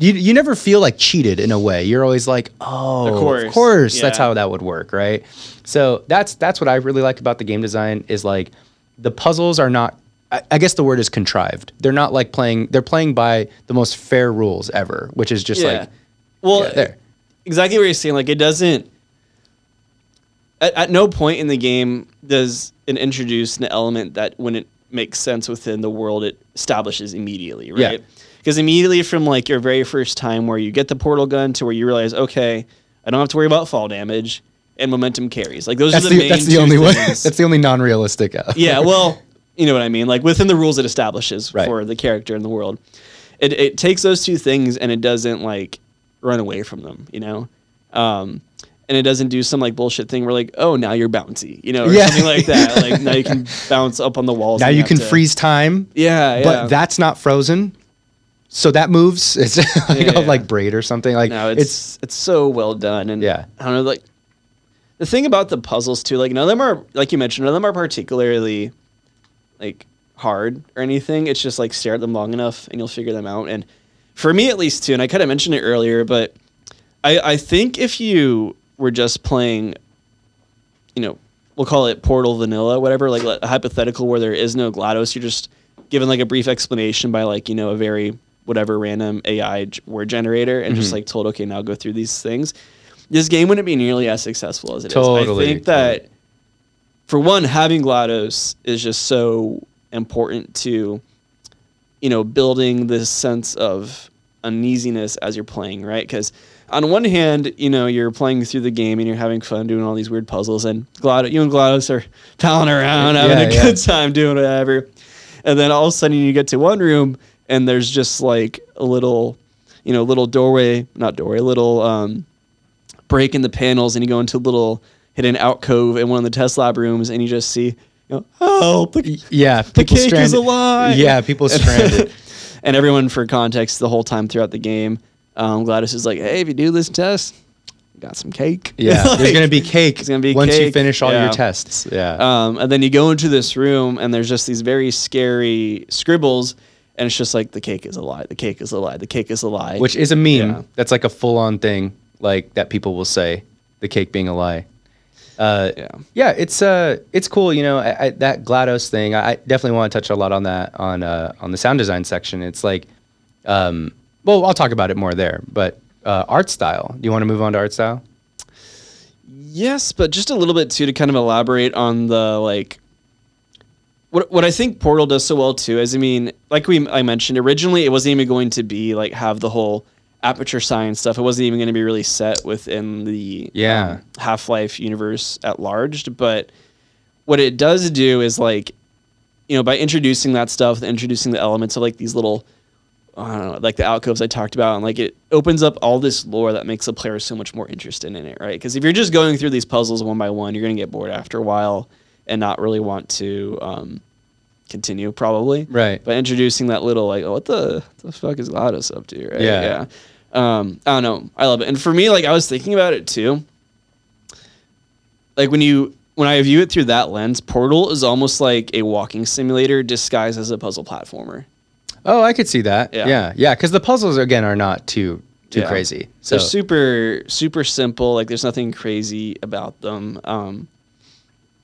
[SPEAKER 2] you, you never feel like cheated in a way you're always like oh
[SPEAKER 1] Of course.
[SPEAKER 2] of course that's how that would work right so that's that's what i really like about the game design is like the puzzles are not I, I guess the word is contrived they're not like playing they're playing by the most fair rules ever which is just
[SPEAKER 1] Yeah.
[SPEAKER 2] like
[SPEAKER 1] well,
[SPEAKER 2] yeah, there
[SPEAKER 1] exactly what you're saying. Like it doesn't. At, at no point in the game does it introduce an element that when it makes sense within the world it establishes immediately, right? Because immediately from like your very first time where you get the portal gun to where you realize, okay, I don't have to worry about fall damage and momentum carries. Like those
[SPEAKER 2] that's
[SPEAKER 1] are the,
[SPEAKER 2] the,
[SPEAKER 1] main
[SPEAKER 2] that's the only one
[SPEAKER 1] things.
[SPEAKER 2] that's the only non-realistic uh,
[SPEAKER 1] yeah, well, you know what I mean. Like within the rules it establishes
[SPEAKER 2] Right.
[SPEAKER 1] for the character in the world, it it takes those two things and it doesn't like run away from them. You know, um, and it doesn't do some like bullshit thing where like, oh, now you're bouncy, you know, or
[SPEAKER 2] Yeah.
[SPEAKER 1] something like that. Like now you can bounce up on the walls.
[SPEAKER 2] now you can
[SPEAKER 1] to-
[SPEAKER 2] freeze time
[SPEAKER 1] Yeah, yeah.
[SPEAKER 2] but that's not frozen so that moves it's like
[SPEAKER 1] Yeah,
[SPEAKER 2] a
[SPEAKER 1] yeah.
[SPEAKER 2] like braid or something like
[SPEAKER 1] no,
[SPEAKER 2] it's
[SPEAKER 1] it's it's so well done, and
[SPEAKER 2] Yeah.
[SPEAKER 1] I don't know, like the thing about the puzzles too, like none of them are like you mentioned, none of them are particularly like hard or anything. It's just like stare at them long enough and you'll figure them out. And for me at least too, and I kind of mentioned it earlier, but I I think if you were just playing, you know, we'll call it Portal Vanilla, whatever, like a hypothetical where there is no GLaDOS, you're just given like a brief explanation by like you know a very whatever random AI word generator and
[SPEAKER 2] Mm-hmm.
[SPEAKER 1] just like told okay now go through these things. This game wouldn't be nearly as successful as it is.
[SPEAKER 2] Totally,
[SPEAKER 1] I think that for one, having GLaDOS is just so important to, you know, building this sense of uneasiness as you're playing, right? Because on one hand, you know, you're playing through the game and you're having fun doing all these weird puzzles, and GLaDOS, you and GLaDOS are palling around, having
[SPEAKER 2] Yeah,
[SPEAKER 1] a
[SPEAKER 2] yeah.
[SPEAKER 1] good time doing whatever. And then all of a sudden you get to one room and there's just like a little, you know, little doorway, not doorway, little um, break in the panels and you go into a little hidden alcove in one of the test lab rooms and you just see, you know, help, the,
[SPEAKER 2] yeah
[SPEAKER 1] the cake is
[SPEAKER 2] stranded-
[SPEAKER 1] alive.
[SPEAKER 2] yeah people stranded
[SPEAKER 1] and everyone, for context, the whole time throughout the game, um, GLaDOS is like, hey, if you do this test, got some cake.
[SPEAKER 2] Yeah, there's gonna be cake.
[SPEAKER 1] It's gonna be
[SPEAKER 2] once you finish all
[SPEAKER 1] yeah.
[SPEAKER 2] your tests. Yeah.
[SPEAKER 1] Um, and then you go into this room, and there's just these very scary scribbles, and it's just like the cake is a lie, the cake is a lie, the cake is a lie.
[SPEAKER 2] Which is a meme.
[SPEAKER 1] Yeah.
[SPEAKER 2] That's like a full on thing, like that people will say, the cake being a lie. Uh,
[SPEAKER 1] Yeah.
[SPEAKER 2] yeah, it's uh, it's cool. You know, I, I, that Glados thing. I, I definitely want to touch a lot on that on uh, on the sound design section. It's like, um, well, I'll talk about it more there. But uh, art style. Do you want to move on to art style?
[SPEAKER 1] Yes, but just a little bit too to kind of elaborate on the like what what I think Portal does so well too is I mean, like we I mentioned originally, it wasn't even going to be like have the whole aperture science stuff. It wasn't even going to be really set within the
[SPEAKER 2] Yeah.
[SPEAKER 1] um, Half Life universe at large. But what it does do is like, you know, by introducing that stuff, introducing the elements of like these little I don't know, like the alcoves I talked about, and like it opens up all this lore that makes the player so much more interested in it, right? Because if you're just going through these puzzles one by one, you're gonna get bored after a while and not really want to um, continue, probably.
[SPEAKER 2] Right.
[SPEAKER 1] But introducing that little like, oh, what the what the fuck is GLaDOS up to, right?
[SPEAKER 2] Yeah.
[SPEAKER 1] Yeah. Um, I don't know. I love it, and for me, like I was thinking about it too. Like when you when I view it through that lens, Portal is almost like a walking simulator disguised as a puzzle platformer.
[SPEAKER 2] Oh, I could see that.
[SPEAKER 1] Yeah.
[SPEAKER 2] Yeah, yeah, because the puzzles again are not too too
[SPEAKER 1] Yeah.
[SPEAKER 2] crazy. So
[SPEAKER 1] They're super super simple. Like there's nothing crazy about them. Um,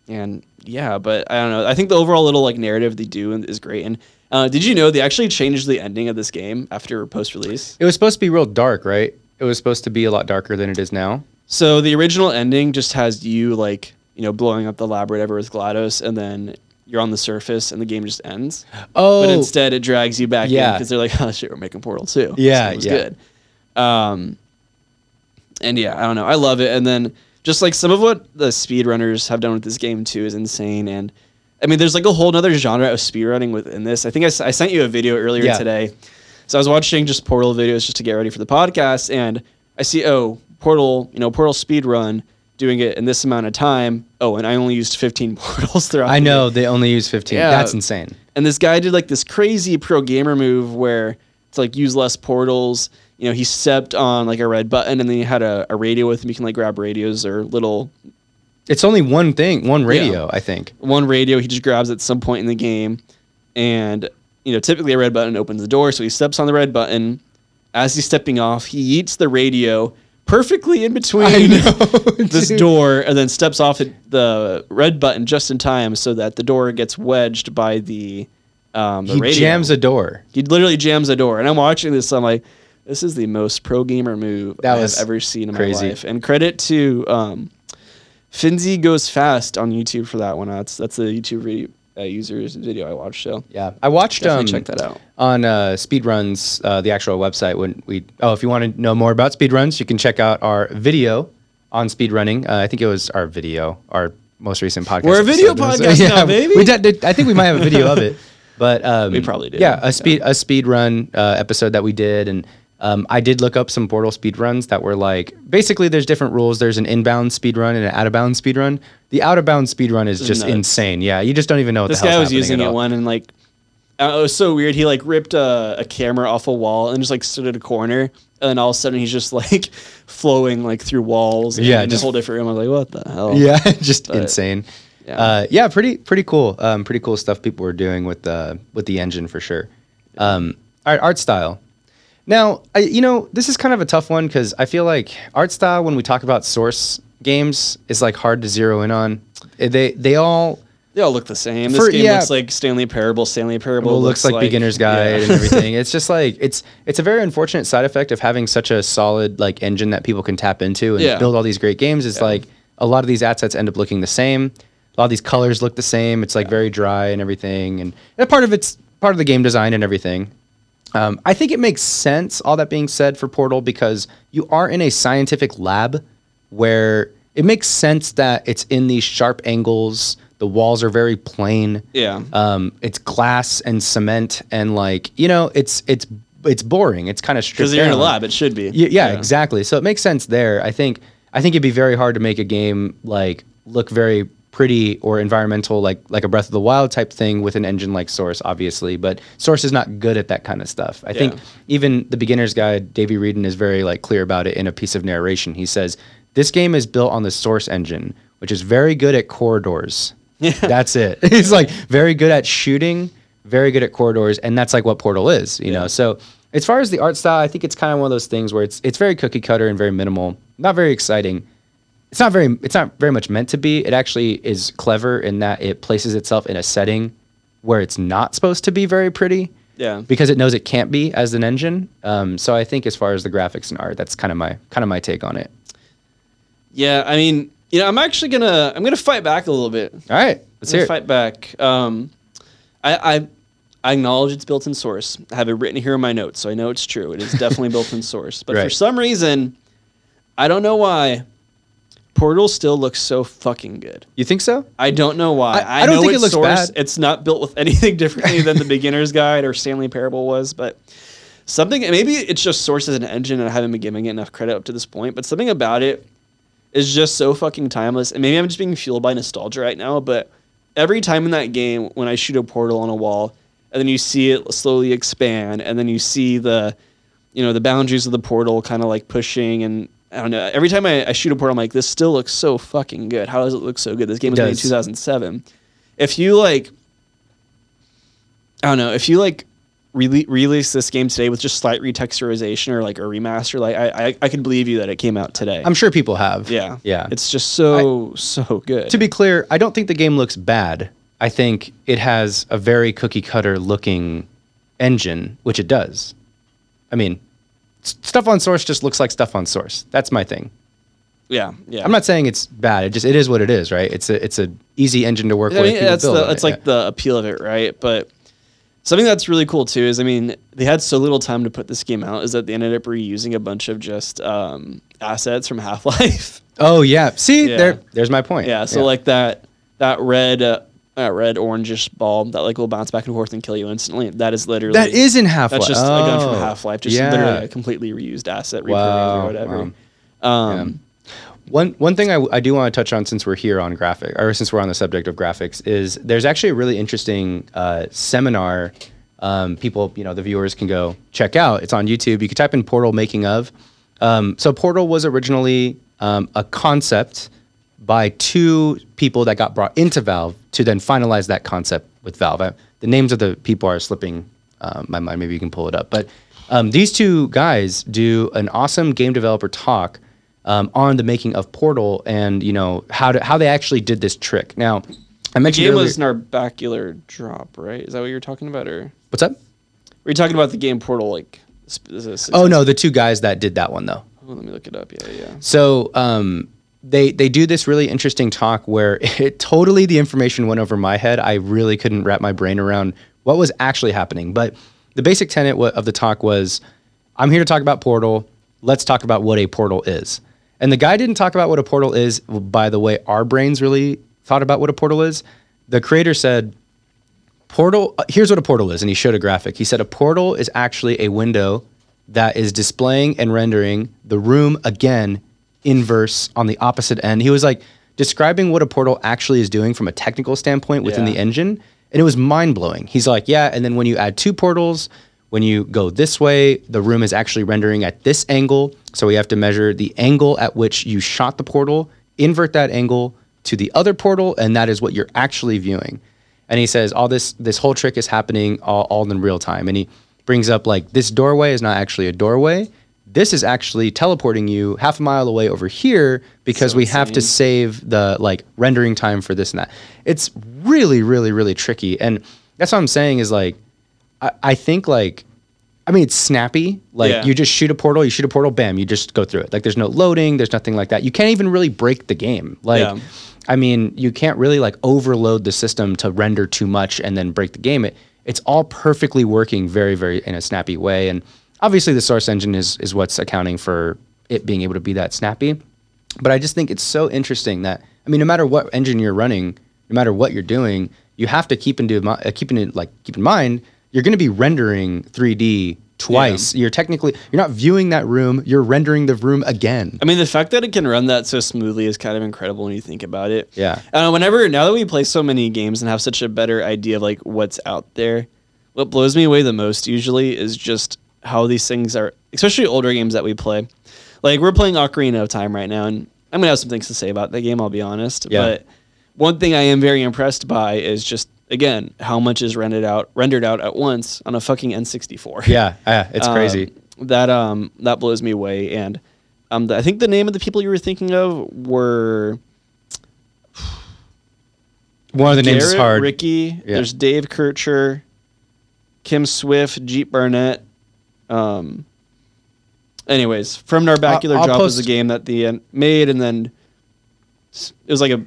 [SPEAKER 1] and yeah, but I don't know. I think the overall little like narrative they do is great. And uh, did you know they actually changed the ending of this game after post release?
[SPEAKER 2] it was supposed to be real dark, right? It was supposed to be a lot darker than it is now.
[SPEAKER 1] So the original ending just has you like you know blowing up the lab or whatever with Glados, and then you're on the surface, and the game just ends.
[SPEAKER 2] Oh,
[SPEAKER 1] But instead, it drags you back in because they're like, "Oh shit, we're making Portal 2.
[SPEAKER 2] Yeah,
[SPEAKER 1] so it was
[SPEAKER 2] yeah.
[SPEAKER 1] good." Um, and yeah, I don't know, I love it. And then just like some of what the speedrunners have done with this game too is insane. And I mean, there's like a whole other genre of speedrunning within this. I think I sent you a video earlier
[SPEAKER 2] Yeah.
[SPEAKER 1] today. So I was watching just Portal videos just to get ready for the podcast, and I see, oh, Portal, you know, Portal speedrun doing it in this amount of time. Oh, and I only used 15 portals throughout.
[SPEAKER 2] I know they only use 15.
[SPEAKER 1] Yeah.
[SPEAKER 2] That's insane.
[SPEAKER 1] And this guy did like this crazy pro gamer move where to like use less portals. You know, he stepped on like a red button and then he had a, a radio with him. You can like grab radios or little
[SPEAKER 2] It's only one thing, one radio, I think.
[SPEAKER 1] one radio he just grabs at some point in the game. And, you know, typically a red button opens the door. So he steps on the red button. As he's stepping off, he eats the radio perfectly in between this
[SPEAKER 2] dude.
[SPEAKER 1] door and then steps off the red button just in time so that the door gets wedged by the, um, the
[SPEAKER 2] He
[SPEAKER 1] radio.
[SPEAKER 2] jams a door.
[SPEAKER 1] He literally jams the door, and I'm watching this. I'm like, this is the most pro gamer move
[SPEAKER 2] That
[SPEAKER 1] I have ever seen in
[SPEAKER 2] crazy.
[SPEAKER 1] my life. And credit to um, Finzi goes fast on YouTube for that one. That's that's the YouTube video, uh, user's video I watched. So
[SPEAKER 2] Yeah, I watched
[SPEAKER 1] definitely
[SPEAKER 2] um,
[SPEAKER 1] check that out.
[SPEAKER 2] on uh, Speedruns, uh, the actual website. When we oh, if you want to know more about speedruns, you can check out our video on speedrunning. Uh, I think it was our video, our most recent podcast.
[SPEAKER 1] We're a video
[SPEAKER 2] episode.
[SPEAKER 1] podcast now, baby.
[SPEAKER 2] We did, I think we might have a video of it, but um,
[SPEAKER 1] We probably did,
[SPEAKER 2] Yeah, a speed a speed run uh, episode that we did, and um, I did look up some Portal speed runs that were like basically there's different rules. There's an inbound speed run and an out of bounds speed run. The out of bounds speed run is just
[SPEAKER 1] nuts.
[SPEAKER 2] insane. Yeah, you just don't even know what
[SPEAKER 1] This guy was using
[SPEAKER 2] at
[SPEAKER 1] it one and like. Uh, it was so weird. He like ripped a, a camera off a wall and just like stood at a corner, and then all of a sudden he's just like flowing like through walls.
[SPEAKER 2] Yeah,
[SPEAKER 1] in
[SPEAKER 2] just-
[SPEAKER 1] a whole different room. I was like, what the hell?
[SPEAKER 2] Yeah, just
[SPEAKER 1] But,
[SPEAKER 2] insane.
[SPEAKER 1] yeah.
[SPEAKER 2] Uh, yeah, pretty pretty cool. Um, pretty cool stuff people were doing with the with the engine for sure. Um, all right, art style. Now, I, you know, this is kind of a tough one because I feel like art style when we talk about source games is like hard to zero in on. Eh, They they all
[SPEAKER 1] They all look the same. This game
[SPEAKER 2] yeah.
[SPEAKER 1] looks like Stanley Parable. Stanley Parable
[SPEAKER 2] well, looks, like, beginner's guide
[SPEAKER 1] yeah.
[SPEAKER 2] and everything. It's just like it's it's a very unfortunate side effect of having such a solid like engine that people can tap into and
[SPEAKER 1] Yeah.
[SPEAKER 2] build all these great games. Is like a lot of these assets end up looking the same. A lot of these colors look the same. It's like very dry and everything, and that part of it's part of the game design and everything. Um, I think it makes sense. All that being said, for Portal, because you are in a scientific lab where it makes sense that it's in these sharp angles. The walls are very plain.
[SPEAKER 1] Yeah.
[SPEAKER 2] Um, it's glass and cement and like you know, it's it's it's boring. It's kind of strange.
[SPEAKER 1] Because you're in a lab, it should be.
[SPEAKER 2] Y- yeah, exactly. So it makes sense there. I think I think it'd be very hard to make a game like look very pretty or environmental like like a Breath of the Wild type thing with an engine like Source, obviously. But Source is not good at that kind of stuff. I think even the beginner's guide, Davey Wreden is very like clear about it in a piece of narration. He says This game is built on the Source engine, which is very good at corridors. yeah. That's it. It's like very good at shooting, very good at corridors, and that's like what Portal is, you know. So as far as the art style, I think it's kind of one of those things where it's it's very cookie cutter and very minimal, not very exciting. It's not very it's not very much meant to be. It actually is clever in that it places itself in a setting where it's not supposed to be very pretty
[SPEAKER 1] Yeah.
[SPEAKER 2] because it knows it can't be as an engine. Um, so I think as far as the graphics and art, that's kind of my kind of my take on it.
[SPEAKER 1] Yeah, I mean, you know, I'm actually gonna I'm gonna fight back a little bit.
[SPEAKER 2] All right, let's hear it.
[SPEAKER 1] fight back. Um, I, I I acknowledge it's built in source. I have it written here in my notes, so I know it's true. It is definitely built in source. But for some reason, I don't know why. Portal still looks so fucking good.
[SPEAKER 2] You think so?
[SPEAKER 1] I don't know why.
[SPEAKER 2] I- I don't
[SPEAKER 1] know
[SPEAKER 2] think it
[SPEAKER 1] it's
[SPEAKER 2] looks
[SPEAKER 1] source.
[SPEAKER 2] bad.
[SPEAKER 1] It's not built with anything differently than the beginner's guide or Stanley Parable was, but something maybe it's just source as an engine and I haven't been giving it enough credit up to this point, but something about it is just so fucking timeless. And maybe I'm just being fueled by nostalgia right now, but every time in that game when I shoot a portal on a wall and then you see it slowly expand and then you see the you know the boundaries of the portal kind of like pushing and I don't know. Every time I, I shoot a portal, I'm like, this still looks so fucking good. How does it look so good? This game was made in 2007. If you like, I don't know, if you like rele- release this game today with just slight retexturization or like a remaster, like I, I, I can believe you that it came out today.
[SPEAKER 2] I'm sure people have.
[SPEAKER 1] yeah,
[SPEAKER 2] yeah.
[SPEAKER 1] It's just so so good.
[SPEAKER 2] to be clear, I don't think the game looks bad. I think it has a very cookie cutter looking engine, which it does. I mean, stuff on source just looks like stuff on source. That's my thing.
[SPEAKER 1] yeah, yeah.
[SPEAKER 2] I'm not saying it's bad. It just it is what it is, right? It's a it's a easy engine to work
[SPEAKER 1] I
[SPEAKER 2] with.
[SPEAKER 1] mean,
[SPEAKER 2] People
[SPEAKER 1] that's the that's
[SPEAKER 2] it,
[SPEAKER 1] like
[SPEAKER 2] yeah.
[SPEAKER 1] the appeal of it, right? But something that's really cool too is, I mean, they had so little time to put this game out, is that they ended up reusing a bunch of just um, assets from Half Life.
[SPEAKER 2] Oh yeah. See,
[SPEAKER 1] Yeah.
[SPEAKER 2] there there's my point.
[SPEAKER 1] yeah, so like that that red. Uh, uh, red orangish ball that like will bounce back and forth and kill you instantly. That is literally
[SPEAKER 2] that is in Half Life.
[SPEAKER 1] that's just a gun from
[SPEAKER 2] Oh,
[SPEAKER 1] Half Life, just
[SPEAKER 2] yeah.
[SPEAKER 1] literally a completely reused asset,
[SPEAKER 2] Wow,
[SPEAKER 1] or whatever.
[SPEAKER 2] wow.
[SPEAKER 1] Um,
[SPEAKER 2] One one thing I, I do want to touch on since we're here on graphic or since we're on the subject of graphics is there's actually a really interesting uh, seminar. Um, people, you know, the viewers can go check out. It's on YouTube. You can type in Portal making of. Um, so Portal was originally um, a concept by two people that got brought into Valve to then finalize that concept with Valve. I, the names of the people are slipping um, my mind. Maybe you can pull it up. But um, these two guys do an awesome game developer talk um, on the making of Portal and you know how to, how they actually did this trick. Now, I mentioned the
[SPEAKER 1] game
[SPEAKER 2] earlier,
[SPEAKER 1] was Narbacular Drop, right? Is that what you're talking about, or
[SPEAKER 2] what's up?
[SPEAKER 1] were you talking about the game Portal? Like, sp- is this-
[SPEAKER 2] Oh no, the two guys that did that one though.
[SPEAKER 1] Oh, let me look it up. Yeah, yeah.
[SPEAKER 2] So um, they they do this really interesting talk where it totally the information went over my head. I really couldn't wrap my brain around what was actually happening. But the basic tenet of the talk was, I'm here to talk about Portal. Let's talk about what a portal is. And the guy didn't talk about what a portal is by the way our brains really thought about what a portal is. The creator said, portal uh, here's what a portal is and he showed a graphic he said a portal is actually a window that is displaying and rendering the room again inverse on the opposite end. He was like describing what a portal actually is doing from a technical standpoint within
[SPEAKER 1] Yeah.
[SPEAKER 2] the engine and it was mind-blowing. He's like yeah and then when you add two portals when you go this way the room is actually rendering at this angle so we have to measure the angle at which you shot the portal invert that angle to the other portal and that is what you're actually viewing. And he says all this this whole trick is happening all, all in real time. And he brings up like this doorway is not actually a doorway this is actually teleporting you half a mile away over here because
[SPEAKER 1] So
[SPEAKER 2] we have to save the like rendering time for this and that it's really really really tricky and that's what i'm saying is like i, I think like I mean, it's snappy. Like
[SPEAKER 1] Yeah.
[SPEAKER 2] you just shoot a portal, you shoot a portal, bam, you just go through it. Like there's no loading, there's nothing like that. You can't even really break the game. Like,
[SPEAKER 1] Yeah.
[SPEAKER 2] I mean, you can't really like overload the system to render too much and then break the game. It it's all perfectly working very very in a snappy way. And obviously, the source engine is is what's accounting for it being able to be that snappy. But I just think it's so interesting that I mean, no matter what engine you're running, no matter what you're doing, you have to keep into uh, keep in like keep in mind you're going to be rendering 3D twice. You're technically you're not viewing that room, you're rendering the room again.
[SPEAKER 1] I mean, the fact that it can run that so smoothly is kind of incredible when you think about it.
[SPEAKER 2] Yeah.
[SPEAKER 1] Uh, whenever now that we play so many games and have such a better idea of like what's out there, what blows me away the most usually is just how these things are, especially older games that we play. Like we're playing Ocarina of Time right now, and I'm gonna have some things to say about that game. I'll be honest.
[SPEAKER 2] Yeah.
[SPEAKER 1] But one thing I am very impressed by is just again how much is rendered out rendered out at once on a fucking N64.
[SPEAKER 2] Yeah, yeah, it's crazy.
[SPEAKER 1] Um, that um that blows me away. And um the, I think the name of the people you were thinking of were
[SPEAKER 2] One of the names is
[SPEAKER 1] Garrett
[SPEAKER 2] hard.
[SPEAKER 1] Rickey.
[SPEAKER 2] Yeah.
[SPEAKER 1] There's Dave Kircher, Kim Swift, Jeep Barnett. Um. Anyways, from Narbacular
[SPEAKER 2] I'll-
[SPEAKER 1] Drop was a game that the uh, made, and then it was like a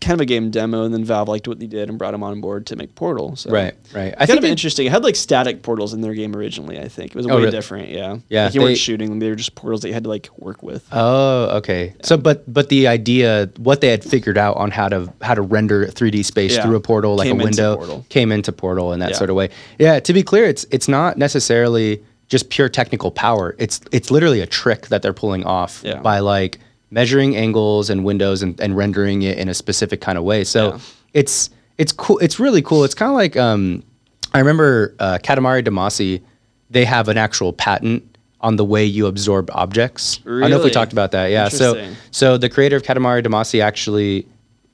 [SPEAKER 1] kind of a game demo, and then Valve liked what they did and brought him on board to make Portal. So
[SPEAKER 2] Right, right. I
[SPEAKER 1] kind
[SPEAKER 2] think
[SPEAKER 1] of
[SPEAKER 2] they-
[SPEAKER 1] interesting. It had like static portals in their game originally. I think it was
[SPEAKER 2] Oh,
[SPEAKER 1] way
[SPEAKER 2] really?
[SPEAKER 1] different. Yeah,
[SPEAKER 2] Yeah,
[SPEAKER 1] Like you
[SPEAKER 2] they-
[SPEAKER 1] weren't shooting them; they were just portals that you had to like work with.
[SPEAKER 2] Oh, okay. So, but but the idea, what they had figured out on how to how to render 3D space
[SPEAKER 1] Yeah.
[SPEAKER 2] through a portal, like
[SPEAKER 1] Came
[SPEAKER 2] a
[SPEAKER 1] into
[SPEAKER 2] window,
[SPEAKER 1] Portal.
[SPEAKER 2] came into Portal in that
[SPEAKER 1] Yeah.
[SPEAKER 2] sort of way. Yeah. To be clear, it's it's not necessarily just pure technical power. It's it's literally a trick that they're pulling off
[SPEAKER 1] Yeah.
[SPEAKER 2] by like measuring angles and windows and, and rendering it in a specific kind of way. So
[SPEAKER 1] Yeah.
[SPEAKER 2] it's it's cool. It's really cool. It's kind of like um, I remember uh, Katamari Damacy. They have an actual patent on the way you absorb objects. I don't know if we talked about that. Yeah. So so the creator of Katamari Damacy actually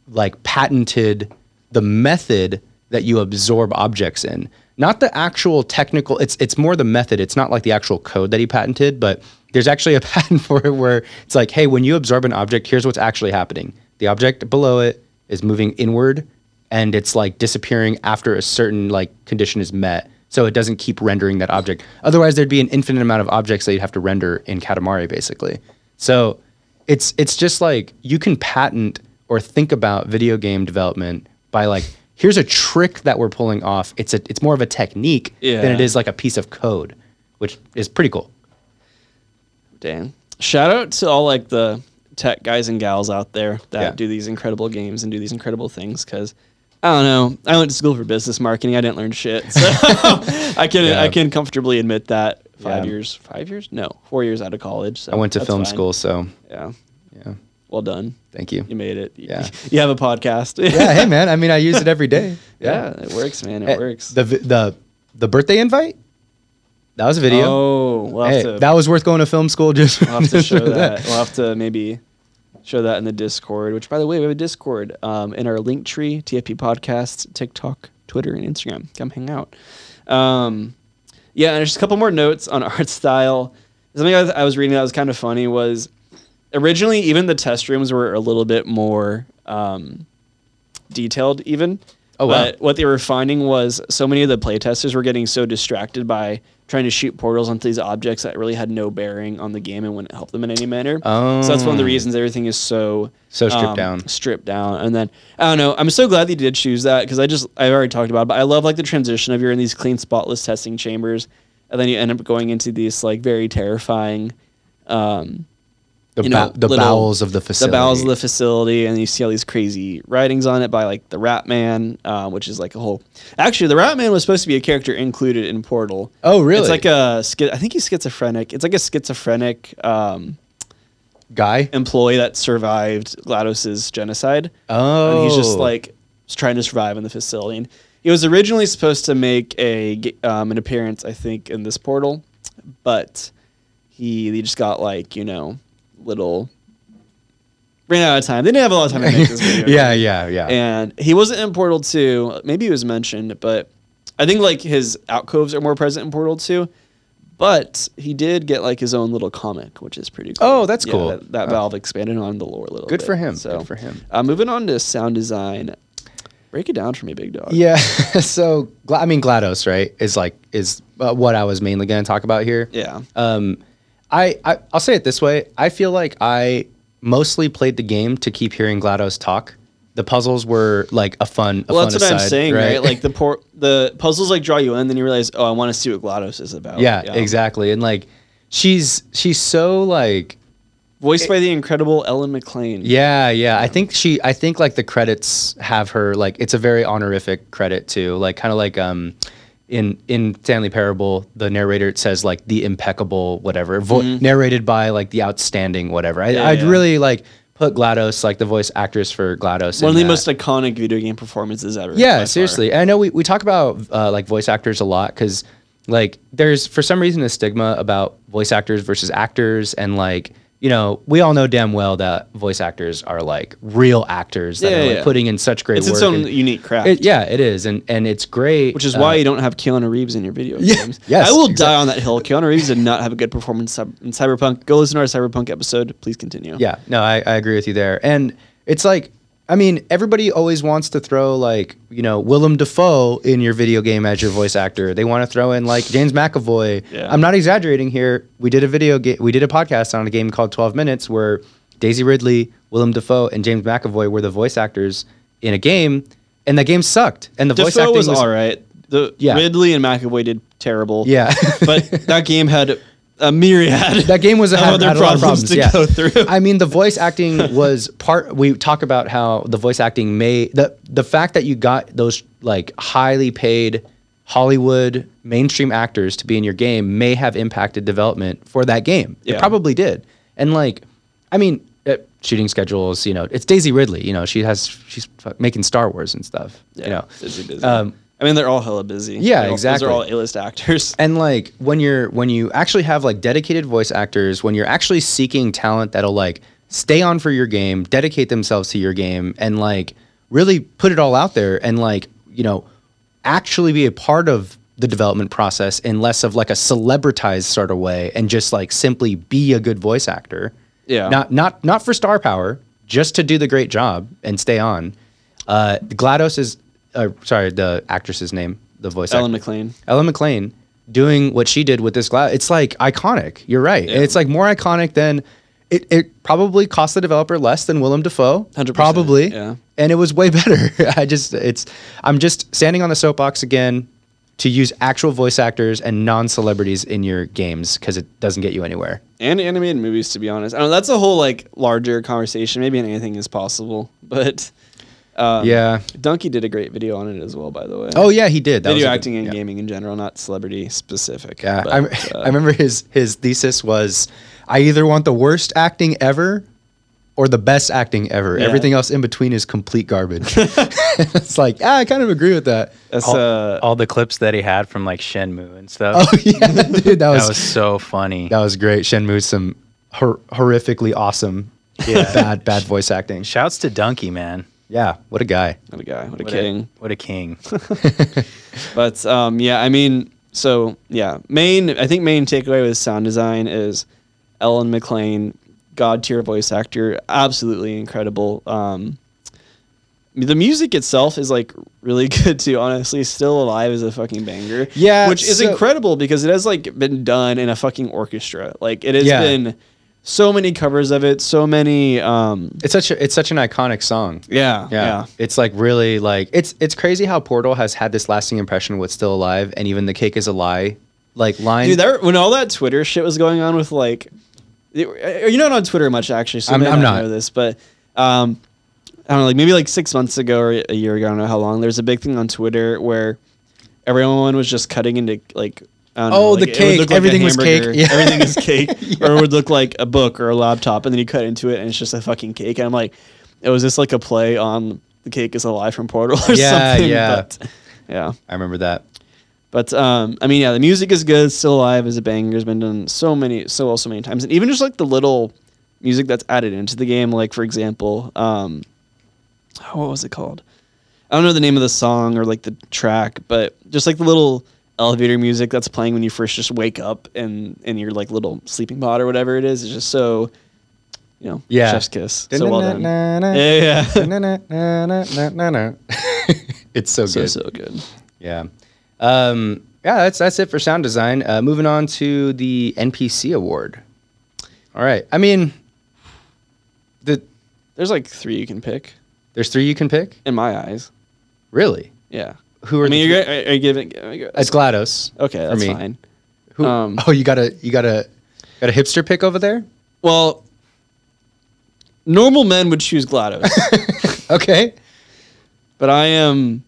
[SPEAKER 2] like patented the method that you absorb objects in. Not the actual technical it's it's more the method. It's not like the actual code that he patented, but there's actually a patent for it where it's like, hey, when you absorb an object, here's what's actually happening. The object below it is moving inward and it's like disappearing after a certain like condition is met. So it doesn't keep rendering that object. Otherwise there'd be an infinite amount of objects that you'd have to render in Katamari basically. So it's it's just like you can patent or think about video game development by like here's a trick that we're pulling off. It's a it's more of a technique than it is like a piece of code, which is pretty cool.
[SPEAKER 1] Dang. Shout out to all like the tech guys and gals out there that
[SPEAKER 2] Yeah.
[SPEAKER 1] do these incredible games and do these incredible things because I don't know. I went to school for business marketing. I didn't learn shit. So I can
[SPEAKER 2] Yeah.
[SPEAKER 1] I can comfortably admit that five
[SPEAKER 2] Yeah.
[SPEAKER 1] years five years? No, four years out of college. So
[SPEAKER 2] I went to film
[SPEAKER 1] fine.
[SPEAKER 2] school, so
[SPEAKER 1] Yeah.
[SPEAKER 2] yeah.
[SPEAKER 1] Well done.
[SPEAKER 2] Thank you.
[SPEAKER 1] You made it.
[SPEAKER 2] Yeah.
[SPEAKER 1] You have a podcast.
[SPEAKER 2] Yeah, hey man. I mean, I use it every day.
[SPEAKER 1] Yeah, it works, man. It
[SPEAKER 2] Eh,
[SPEAKER 1] works.
[SPEAKER 2] The the the birthday invite. That was a video.
[SPEAKER 1] Oh, we'll have
[SPEAKER 2] Hey,
[SPEAKER 1] to,
[SPEAKER 2] that was worth going to film school just.
[SPEAKER 1] we'll have to show
[SPEAKER 2] for
[SPEAKER 1] that. We'll have to maybe show that in the Discord. Which, by the way, we have a Discord um, in our link tree: TFP Podcasts, TikTok, Twitter, and Instagram. Come hang out. Um, yeah, and there's just a couple more notes on art style. Something I was, I was reading that was kind of funny was originally even the test rooms were a little bit more um, detailed even.
[SPEAKER 2] Oh, wow.
[SPEAKER 1] But what they were finding was so many of the playtesters were getting so distracted by trying to shoot portals onto these objects that really had no bearing on the game and wouldn't help them in any manner. So that's one of the
[SPEAKER 2] Oh.
[SPEAKER 1] reasons everything is so
[SPEAKER 2] So stripped
[SPEAKER 1] um,
[SPEAKER 2] down.
[SPEAKER 1] Stripped down, and then I don't know. I'm so glad they did choose that because I just I've already talked about, it, but I love like the transition of you're in these clean, spotless testing chambers, and then you end up going into these like very terrifying. Um,
[SPEAKER 2] The,
[SPEAKER 1] you know,
[SPEAKER 2] the
[SPEAKER 1] little-
[SPEAKER 2] bowels of the facility.
[SPEAKER 1] the bowels of the facility, and you see all these crazy writings on it by like the Rat Man, uh, which is like a whole. Actually, the Rat Man was supposed to be a character included in Portal.
[SPEAKER 2] Oh, really?
[SPEAKER 1] It's like a I think he's schizophrenic. It's like a schizophrenic um,
[SPEAKER 2] guy.
[SPEAKER 1] employee that survived Glados's genocide.
[SPEAKER 2] Oh,
[SPEAKER 1] and he's just like trying to survive in the facility. And he was originally supposed to make a um, an appearance, I think, in this portal, but he he just got like you know little ran out of time. They didn't have a lot of time to make this video.
[SPEAKER 2] yeah, yeah, yeah.
[SPEAKER 1] and he wasn't in Portal Two. Maybe he was mentioned, but I think like his alcoves are more present in Portal Two. But he did get like his own little comic, which is pretty cool.
[SPEAKER 2] Oh, that's cool.
[SPEAKER 1] That, that
[SPEAKER 2] Oh.
[SPEAKER 1] Valve expanded on the lore a little
[SPEAKER 2] Good
[SPEAKER 1] bit.
[SPEAKER 2] for him.
[SPEAKER 1] So,
[SPEAKER 2] Good for him.
[SPEAKER 1] uh, moving on to sound design. Break it down for me, big dog.
[SPEAKER 2] Yeah. so I mean, Glados, right, is like is uh, what I was mainly going to talk about here.
[SPEAKER 1] Yeah.
[SPEAKER 2] Um, I, I I'll say it this way. I feel like I mostly played the game to keep hearing Glados talk. The puzzles were like a fun. A
[SPEAKER 1] well,
[SPEAKER 2] fun
[SPEAKER 1] that's what I'm saying, right? Like the por- the puzzles like draw you in, then you realize, oh, I want to see what GLaDOS is about.
[SPEAKER 2] yeah, exactly. And like she's she's so like
[SPEAKER 1] Voiced by the incredible Ellen McLean.
[SPEAKER 2] Yeah, yeah. I think she I think like the credits have her like it's a very honorific credit too. Like kind of like um in in Stanley Parable, the narrator it says like the impeccable whatever, vo- narrated by like the outstanding whatever. I,
[SPEAKER 1] Mm-hmm. Yeah,
[SPEAKER 2] I'd
[SPEAKER 1] yeah.
[SPEAKER 2] really like put GLaDOS like the voice actress for GLaDOS.
[SPEAKER 1] One of the
[SPEAKER 2] that.
[SPEAKER 1] most iconic video game performances ever.
[SPEAKER 2] Yeah, seriously. I know we, we talk about uh, like voice actors a lot because like there's for some reason a stigma about voice actors versus actors and like you know, we all know damn well that voice actors are like real actors that
[SPEAKER 1] Yeah,
[SPEAKER 2] are like
[SPEAKER 1] yeah.
[SPEAKER 2] putting in such great
[SPEAKER 1] It's
[SPEAKER 2] work.
[SPEAKER 1] its its
[SPEAKER 2] own
[SPEAKER 1] unique craft.
[SPEAKER 2] it- yeah, it is, and and it's great.
[SPEAKER 1] Which is
[SPEAKER 2] uh,
[SPEAKER 1] why you don't have Keanu Reeves in your video
[SPEAKER 2] Yeah,
[SPEAKER 1] games.
[SPEAKER 2] yes,
[SPEAKER 1] I will
[SPEAKER 2] exact-
[SPEAKER 1] die on that hill. Keanu Reeves did not have a good performance in Cyberpunk. Go listen to our Cyberpunk episode. Please continue.
[SPEAKER 2] Yeah, no, I, I agree with you there. And it's like, I mean, everybody always wants to throw like, you know, Willem Dafoe in your video game as your voice actor. They want to throw in like James McAvoy.
[SPEAKER 1] Yeah.
[SPEAKER 2] I'm not exaggerating here. We did a video game, we did a podcast on a game called 12 Minutes where Daisy Ridley, Willem Dafoe, and James McAvoy were the voice actors in a game, and the game sucked. And the voice acting
[SPEAKER 1] was, all right. The
[SPEAKER 2] Yeah.
[SPEAKER 1] Ridley and McAvoy did terrible.
[SPEAKER 2] Yeah.
[SPEAKER 1] but that game had a myriad.
[SPEAKER 2] that game was
[SPEAKER 1] of
[SPEAKER 2] had,
[SPEAKER 1] other
[SPEAKER 2] had a lot of
[SPEAKER 1] problems to
[SPEAKER 2] yeah.
[SPEAKER 1] go through.
[SPEAKER 2] I mean, the voice acting was part. We talk about how the voice acting may the the fact that you got those like highly paid Hollywood mainstream actors to be in your game may have impacted development for that game. It probably did. And like, I mean, uh, shooting schedules. You know, it's Daisy Ridley. You know, she has she's making Star Wars and stuff.
[SPEAKER 1] Yeah,
[SPEAKER 2] You know. Um,
[SPEAKER 1] I mean, they're all hella busy.
[SPEAKER 2] Yeah,
[SPEAKER 1] They're all-
[SPEAKER 2] exactly.
[SPEAKER 1] Those are all A-list actors.
[SPEAKER 2] and like when you're when you actually have like dedicated voice actors when you're actually seeking talent that'll like stay on for your game dedicate themselves to your game and like really put it all out there and like you know actually be a part of the development process in less of like a celebritized sort of way and just like simply be a good voice actor
[SPEAKER 1] Yeah.
[SPEAKER 2] not not not for star power just to do the great job and stay on uh glados is uh, sorry the actress's name the voice
[SPEAKER 1] Ellen
[SPEAKER 2] actor.
[SPEAKER 1] McLean.
[SPEAKER 2] Ellen McLean doing what she did with this glass. It's like iconic. You're right.
[SPEAKER 1] Yeah.
[SPEAKER 2] It's like more iconic than it, it probably cost the developer less than Willem Dafoe.
[SPEAKER 1] 100%,
[SPEAKER 2] Probably.
[SPEAKER 1] yeah.
[SPEAKER 2] And it was way better. I just it's I'm just standing on the soapbox again to use actual voice actors and non-celebrities in your games because it doesn't get you anywhere.
[SPEAKER 1] and animated movies to be honest i know that's a whole like larger conversation maybe anything is possible but um,
[SPEAKER 2] yeah.
[SPEAKER 1] Dunkey did a great video on it as well by the way
[SPEAKER 2] Oh yeah, he did. That was
[SPEAKER 1] video
[SPEAKER 2] a good-
[SPEAKER 1] acting and
[SPEAKER 2] yeah.
[SPEAKER 1] gaming in general not celebrity specific
[SPEAKER 2] Yeah,
[SPEAKER 1] but,
[SPEAKER 2] I,
[SPEAKER 1] uh,
[SPEAKER 2] I remember his his thesis was, I either want the worst acting ever, or the best acting ever.
[SPEAKER 1] Yeah.
[SPEAKER 2] Everything else in between is complete garbage. it's like, ah, I kind of agree with that.
[SPEAKER 1] that's
[SPEAKER 3] all,
[SPEAKER 1] uh
[SPEAKER 3] all the clips that he had from like Shenmue and stuff.
[SPEAKER 2] Oh yeah, dude, that was
[SPEAKER 3] that was so funny.
[SPEAKER 2] that was great. Shenmue, some hor- horrifically awesome,
[SPEAKER 3] Yeah.
[SPEAKER 2] bad bad voice acting.
[SPEAKER 3] Shouts to Dunkey, man.
[SPEAKER 2] Yeah, what a guy.
[SPEAKER 1] what a guy what a
[SPEAKER 3] What
[SPEAKER 1] king
[SPEAKER 3] A, what a king.
[SPEAKER 1] But um, yeah, I mean, so yeah, main I think main takeaway with sound design is Ellen McLean, god tier voice actor, absolutely incredible. Um, the music itself is like really good too. Honestly, still alive is a fucking banger.
[SPEAKER 2] Yeah,
[SPEAKER 1] which is
[SPEAKER 2] so-
[SPEAKER 1] incredible because it has like been done in a fucking orchestra. Like it has
[SPEAKER 2] Yeah.
[SPEAKER 1] been so many covers of it, so many. Um,
[SPEAKER 2] It's such a, it's such an iconic song.
[SPEAKER 1] yeah,
[SPEAKER 2] Yeah.
[SPEAKER 1] yeah,
[SPEAKER 2] It's like really like it's it's crazy how Portal has had this lasting impression with Still Alive and even The Cake is a Lie like line.
[SPEAKER 1] Dude, that, when all that Twitter shit was going on with like, you're not on Twitter much actually, so
[SPEAKER 2] I'm- I'm
[SPEAKER 1] not
[SPEAKER 2] not.
[SPEAKER 1] know this, but um, I don't know, like maybe like six months ago or a year ago, I don't know how long. There's a big thing on Twitter where everyone was just cutting into like.
[SPEAKER 2] Oh,
[SPEAKER 1] know,
[SPEAKER 2] the
[SPEAKER 1] like, it
[SPEAKER 2] cake.
[SPEAKER 1] like
[SPEAKER 2] Everything was cake. Yeah.
[SPEAKER 1] Everything is cake, or it would look like a book or a laptop, and then you cut into it and it's just a fucking cake. And I'm like, it was just like a play on the cake is alive from Portal or
[SPEAKER 2] Yeah,
[SPEAKER 1] something.
[SPEAKER 2] yeah.
[SPEAKER 1] But, yeah.
[SPEAKER 2] I remember that.
[SPEAKER 1] But um, I mean, yeah, the music is good. Still alive is a banger. Has been done so many, so well, so many times, and even just like the little music that's added into the game. Like for example, um, oh, what was it called? I don't know the name of the song or like the track, but just like the little elevator music that's playing when you first just wake up and in your like little sleeping pod or whatever it is. It's just so, you know,
[SPEAKER 2] Yeah.
[SPEAKER 1] chef's kiss. So well done. Yeah, yeah.
[SPEAKER 2] it's so good.
[SPEAKER 1] so so good.
[SPEAKER 2] Yeah. Um, yeah, that's that's it for sound design. Uh, moving on to the NPC award. All right. I mean, the
[SPEAKER 1] There's like three you can pick
[SPEAKER 2] there's three you can pick.
[SPEAKER 1] in my eyes.
[SPEAKER 2] Really?
[SPEAKER 1] Yeah.
[SPEAKER 2] Who are
[SPEAKER 1] I mean,
[SPEAKER 2] the
[SPEAKER 1] you're,
[SPEAKER 2] three?
[SPEAKER 1] are, you giving?
[SPEAKER 2] It's GLaDOS.
[SPEAKER 1] Okay, that's
[SPEAKER 2] me.
[SPEAKER 1] fine.
[SPEAKER 2] Who,
[SPEAKER 1] Um,
[SPEAKER 2] oh, you got a you got a got a hipster pick over there?
[SPEAKER 1] Well, normal men would choose GLaDOS,
[SPEAKER 2] Okay.
[SPEAKER 1] but I am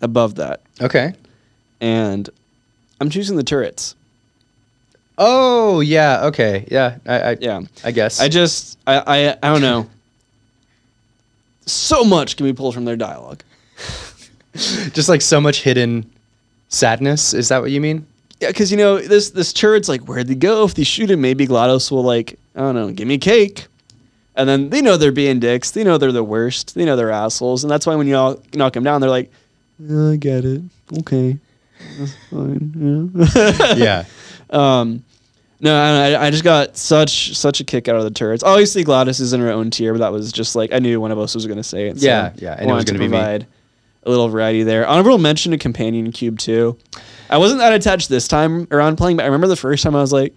[SPEAKER 1] above that,
[SPEAKER 2] Okay.
[SPEAKER 1] and I'm choosing the turrets.
[SPEAKER 2] Oh yeah. Okay. Yeah. I, I
[SPEAKER 1] Yeah,
[SPEAKER 2] I guess.
[SPEAKER 1] I just I I, I don't know. So much can be pulled from their dialogue.
[SPEAKER 2] just like so much hidden sadness. Is that what you mean?
[SPEAKER 1] Yeah, because you know this this turret's like where'd they go? If they shoot him, maybe GLaDOS will like I don't know, give me cake. And then they know they're being dicks. They know they're the worst. They know they're assholes. And that's why when you all knock them down, they're like, I get it. Okay. That's fine. Yeah.
[SPEAKER 2] yeah.
[SPEAKER 1] Um, no, I, I just got such such a kick out of the turrets. Obviously, GLaDOS is in her own tier, but that was just like I knew one of us was going to say it. so
[SPEAKER 2] Yeah, yeah, and it was gonna be me.
[SPEAKER 1] Provide a little variety there. Honorable mention to Companion Cube too. I wasn't that attached this time around playing, but I remember the first time I was like,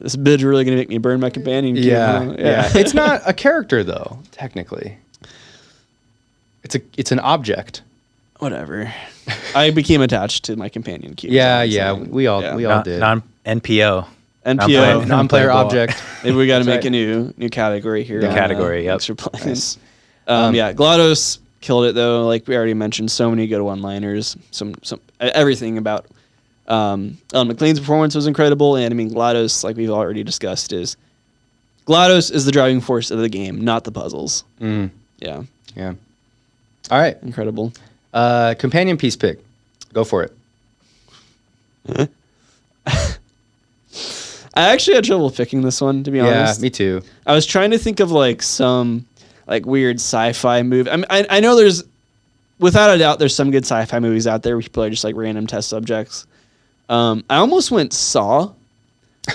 [SPEAKER 1] "This bitch really going to make me burn my Companion Cube."
[SPEAKER 2] Yeah,
[SPEAKER 1] huh?"
[SPEAKER 2] yeah. it's not a character though, technically. It's a it's an object.
[SPEAKER 1] Whatever. I became attached to my Companion Cube.
[SPEAKER 2] Yeah, yeah.
[SPEAKER 1] all
[SPEAKER 2] We all
[SPEAKER 1] Yeah.
[SPEAKER 2] we all
[SPEAKER 3] Non,
[SPEAKER 2] did.
[SPEAKER 3] non NPO.
[SPEAKER 1] NPO.
[SPEAKER 3] Non-player-
[SPEAKER 2] Non-player object.
[SPEAKER 1] Maybe we got to make
[SPEAKER 2] right.
[SPEAKER 1] a new new category here.
[SPEAKER 2] New
[SPEAKER 1] on,
[SPEAKER 3] category, yep.
[SPEAKER 1] Thanks.
[SPEAKER 2] Nice.
[SPEAKER 1] Um,
[SPEAKER 2] Um,
[SPEAKER 1] yeah, GLaDOS killed it though. Like we already mentioned, so many good one-liners. Some some everything about um, Ellen McLean's performance was incredible, and I mean GLaDOS, like we've already discussed, is GLaDOS is the driving force of the game, not the puzzles.
[SPEAKER 2] Mm,
[SPEAKER 1] Yeah,
[SPEAKER 2] yeah. All right.
[SPEAKER 1] incredible.
[SPEAKER 2] Uh, companion piece pick. Go for it.
[SPEAKER 1] I actually had trouble picking this one to be
[SPEAKER 2] Yeah,
[SPEAKER 1] honest.
[SPEAKER 2] me too.
[SPEAKER 1] I was trying to think of like some like weird sci-fi movie. I mean, I, I know there's without a doubt there's some good sci-fi movies out there where people are just like random test subjects. Um, I almost went Saw.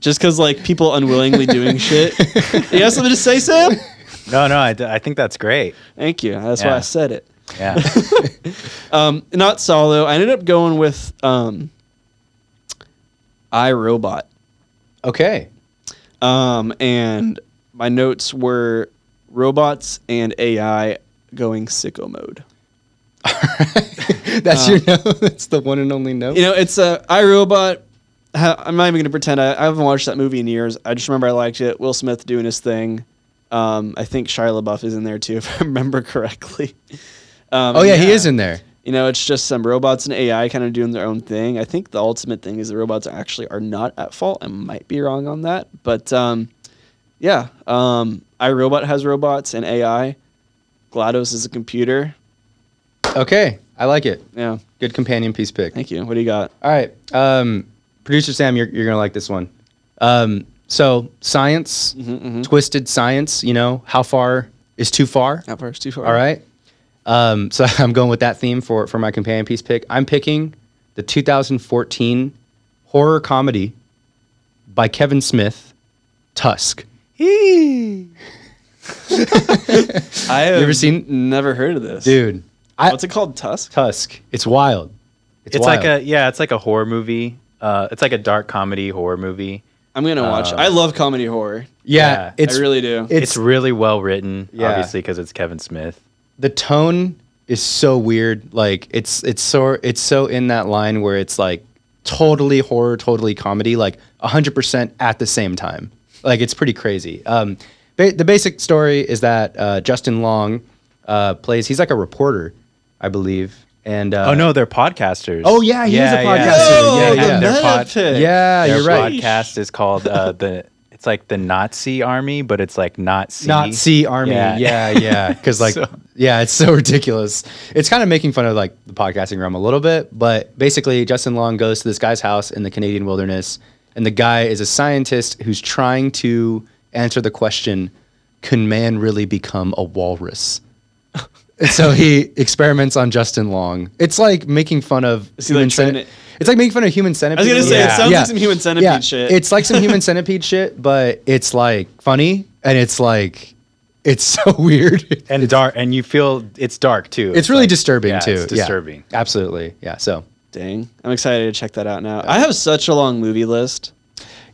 [SPEAKER 1] just because like people unwillingly doing shit. you have something to say, Sam?
[SPEAKER 3] No, no, I, d- I think that's great.
[SPEAKER 1] Thank you. That's why I said it.
[SPEAKER 3] Yeah.
[SPEAKER 1] Um, not Saw though. I ended up going with um, I Robot.
[SPEAKER 2] Okay.
[SPEAKER 1] Um, and my notes were robots and AI going sicko mode.
[SPEAKER 2] That's your note. That's the one and only note.
[SPEAKER 1] You know, it's a iRobot. I'm not even gonna pretend I, I haven't watched that movie in years. I just remember I liked it. Will Smith doing his thing. Um, I think Shia LaBeouf is in there too, if I remember correctly. Um,
[SPEAKER 2] oh yeah, he is in there.
[SPEAKER 1] You know, it's just some robots and AI kind of doing their own thing. I think the ultimate thing is the robots actually are not at fault. I might be wrong on that, but um, yeah, um, iRobot has robots and AI. GLaDOS is a computer.
[SPEAKER 2] Okay, I like it.
[SPEAKER 1] Yeah,
[SPEAKER 2] Good companion piece pick.
[SPEAKER 1] thank you. What do you got?
[SPEAKER 2] All right, um, producer Sam, you're you're gonna like this one. Um, so science,
[SPEAKER 1] Mm-hmm,
[SPEAKER 2] twisted science. You know, how far is too far?
[SPEAKER 1] Not first, too far.
[SPEAKER 2] All right. Um, so I'm going with that theme for for my companion piece pick. I'm picking the 2014 horror comedy by Kevin Smith, Tusk.
[SPEAKER 1] I have
[SPEAKER 2] ever seen-
[SPEAKER 1] Never heard of this,
[SPEAKER 2] Dude, I,
[SPEAKER 1] What's it called? Tusk.
[SPEAKER 2] Tusk. It's wild.
[SPEAKER 3] it's
[SPEAKER 2] wild.
[SPEAKER 3] like a yeah, it's like a horror movie. Uh, it's like a dark comedy horror movie.
[SPEAKER 1] I'm gonna watch. it.
[SPEAKER 3] Uh,
[SPEAKER 1] I love comedy horror.
[SPEAKER 2] yeah.
[SPEAKER 3] yeah,
[SPEAKER 2] It's
[SPEAKER 1] I really do.
[SPEAKER 3] It's,
[SPEAKER 2] it's
[SPEAKER 3] really well written,
[SPEAKER 2] Yeah.
[SPEAKER 3] obviously because it's Kevin Smith.
[SPEAKER 2] the tone is so weird. Like it's it's so it's so in that line where it's like totally horror, totally comedy, like hundred percent at the same time. Like it's pretty crazy. Um, ba- the basic story is that uh, Justin Long uh, plays. He's like a reporter, I believe. And uh,
[SPEAKER 3] oh no, they're podcasters.
[SPEAKER 2] Oh, yeah, he is a podcaster.
[SPEAKER 1] Whoa,
[SPEAKER 2] Yeah,
[SPEAKER 1] the
[SPEAKER 2] yeah.
[SPEAKER 3] Their pod-
[SPEAKER 2] yeah,
[SPEAKER 3] Their
[SPEAKER 2] you're right.
[SPEAKER 3] podcast is called uh, the. It's like the Nazi army, but it's like not C.
[SPEAKER 2] Not Army. Yeah,
[SPEAKER 3] Yeah.
[SPEAKER 2] yeah. Because like,
[SPEAKER 3] So-
[SPEAKER 2] yeah, it's so ridiculous. It's kind of making fun of like the podcasting realm a little bit, but basically, Justin Long goes to this guy's house in the Canadian wilderness, and the guy is a scientist who's trying to answer the question: Can man really become a walrus? So he experiments on Justin Long. It's like making fun of
[SPEAKER 1] Is he, like,
[SPEAKER 2] human centipede.
[SPEAKER 1] to-
[SPEAKER 2] It's like making fun of human centipede.
[SPEAKER 1] I was gonna say
[SPEAKER 3] Yeah.
[SPEAKER 1] it sounds like some human centipede shit.
[SPEAKER 2] It's like some human centipede shit, but it's like funny and it's like it's so weird.
[SPEAKER 3] and dark, and you feel it's dark too.
[SPEAKER 2] It's really
[SPEAKER 3] like-
[SPEAKER 2] disturbing
[SPEAKER 3] yeah,
[SPEAKER 2] too.
[SPEAKER 3] It's
[SPEAKER 2] Yeah.
[SPEAKER 3] disturbing.
[SPEAKER 2] Absolutely. Yeah. So
[SPEAKER 1] Dang, I'm excited to check that out now. I have such a long movie list.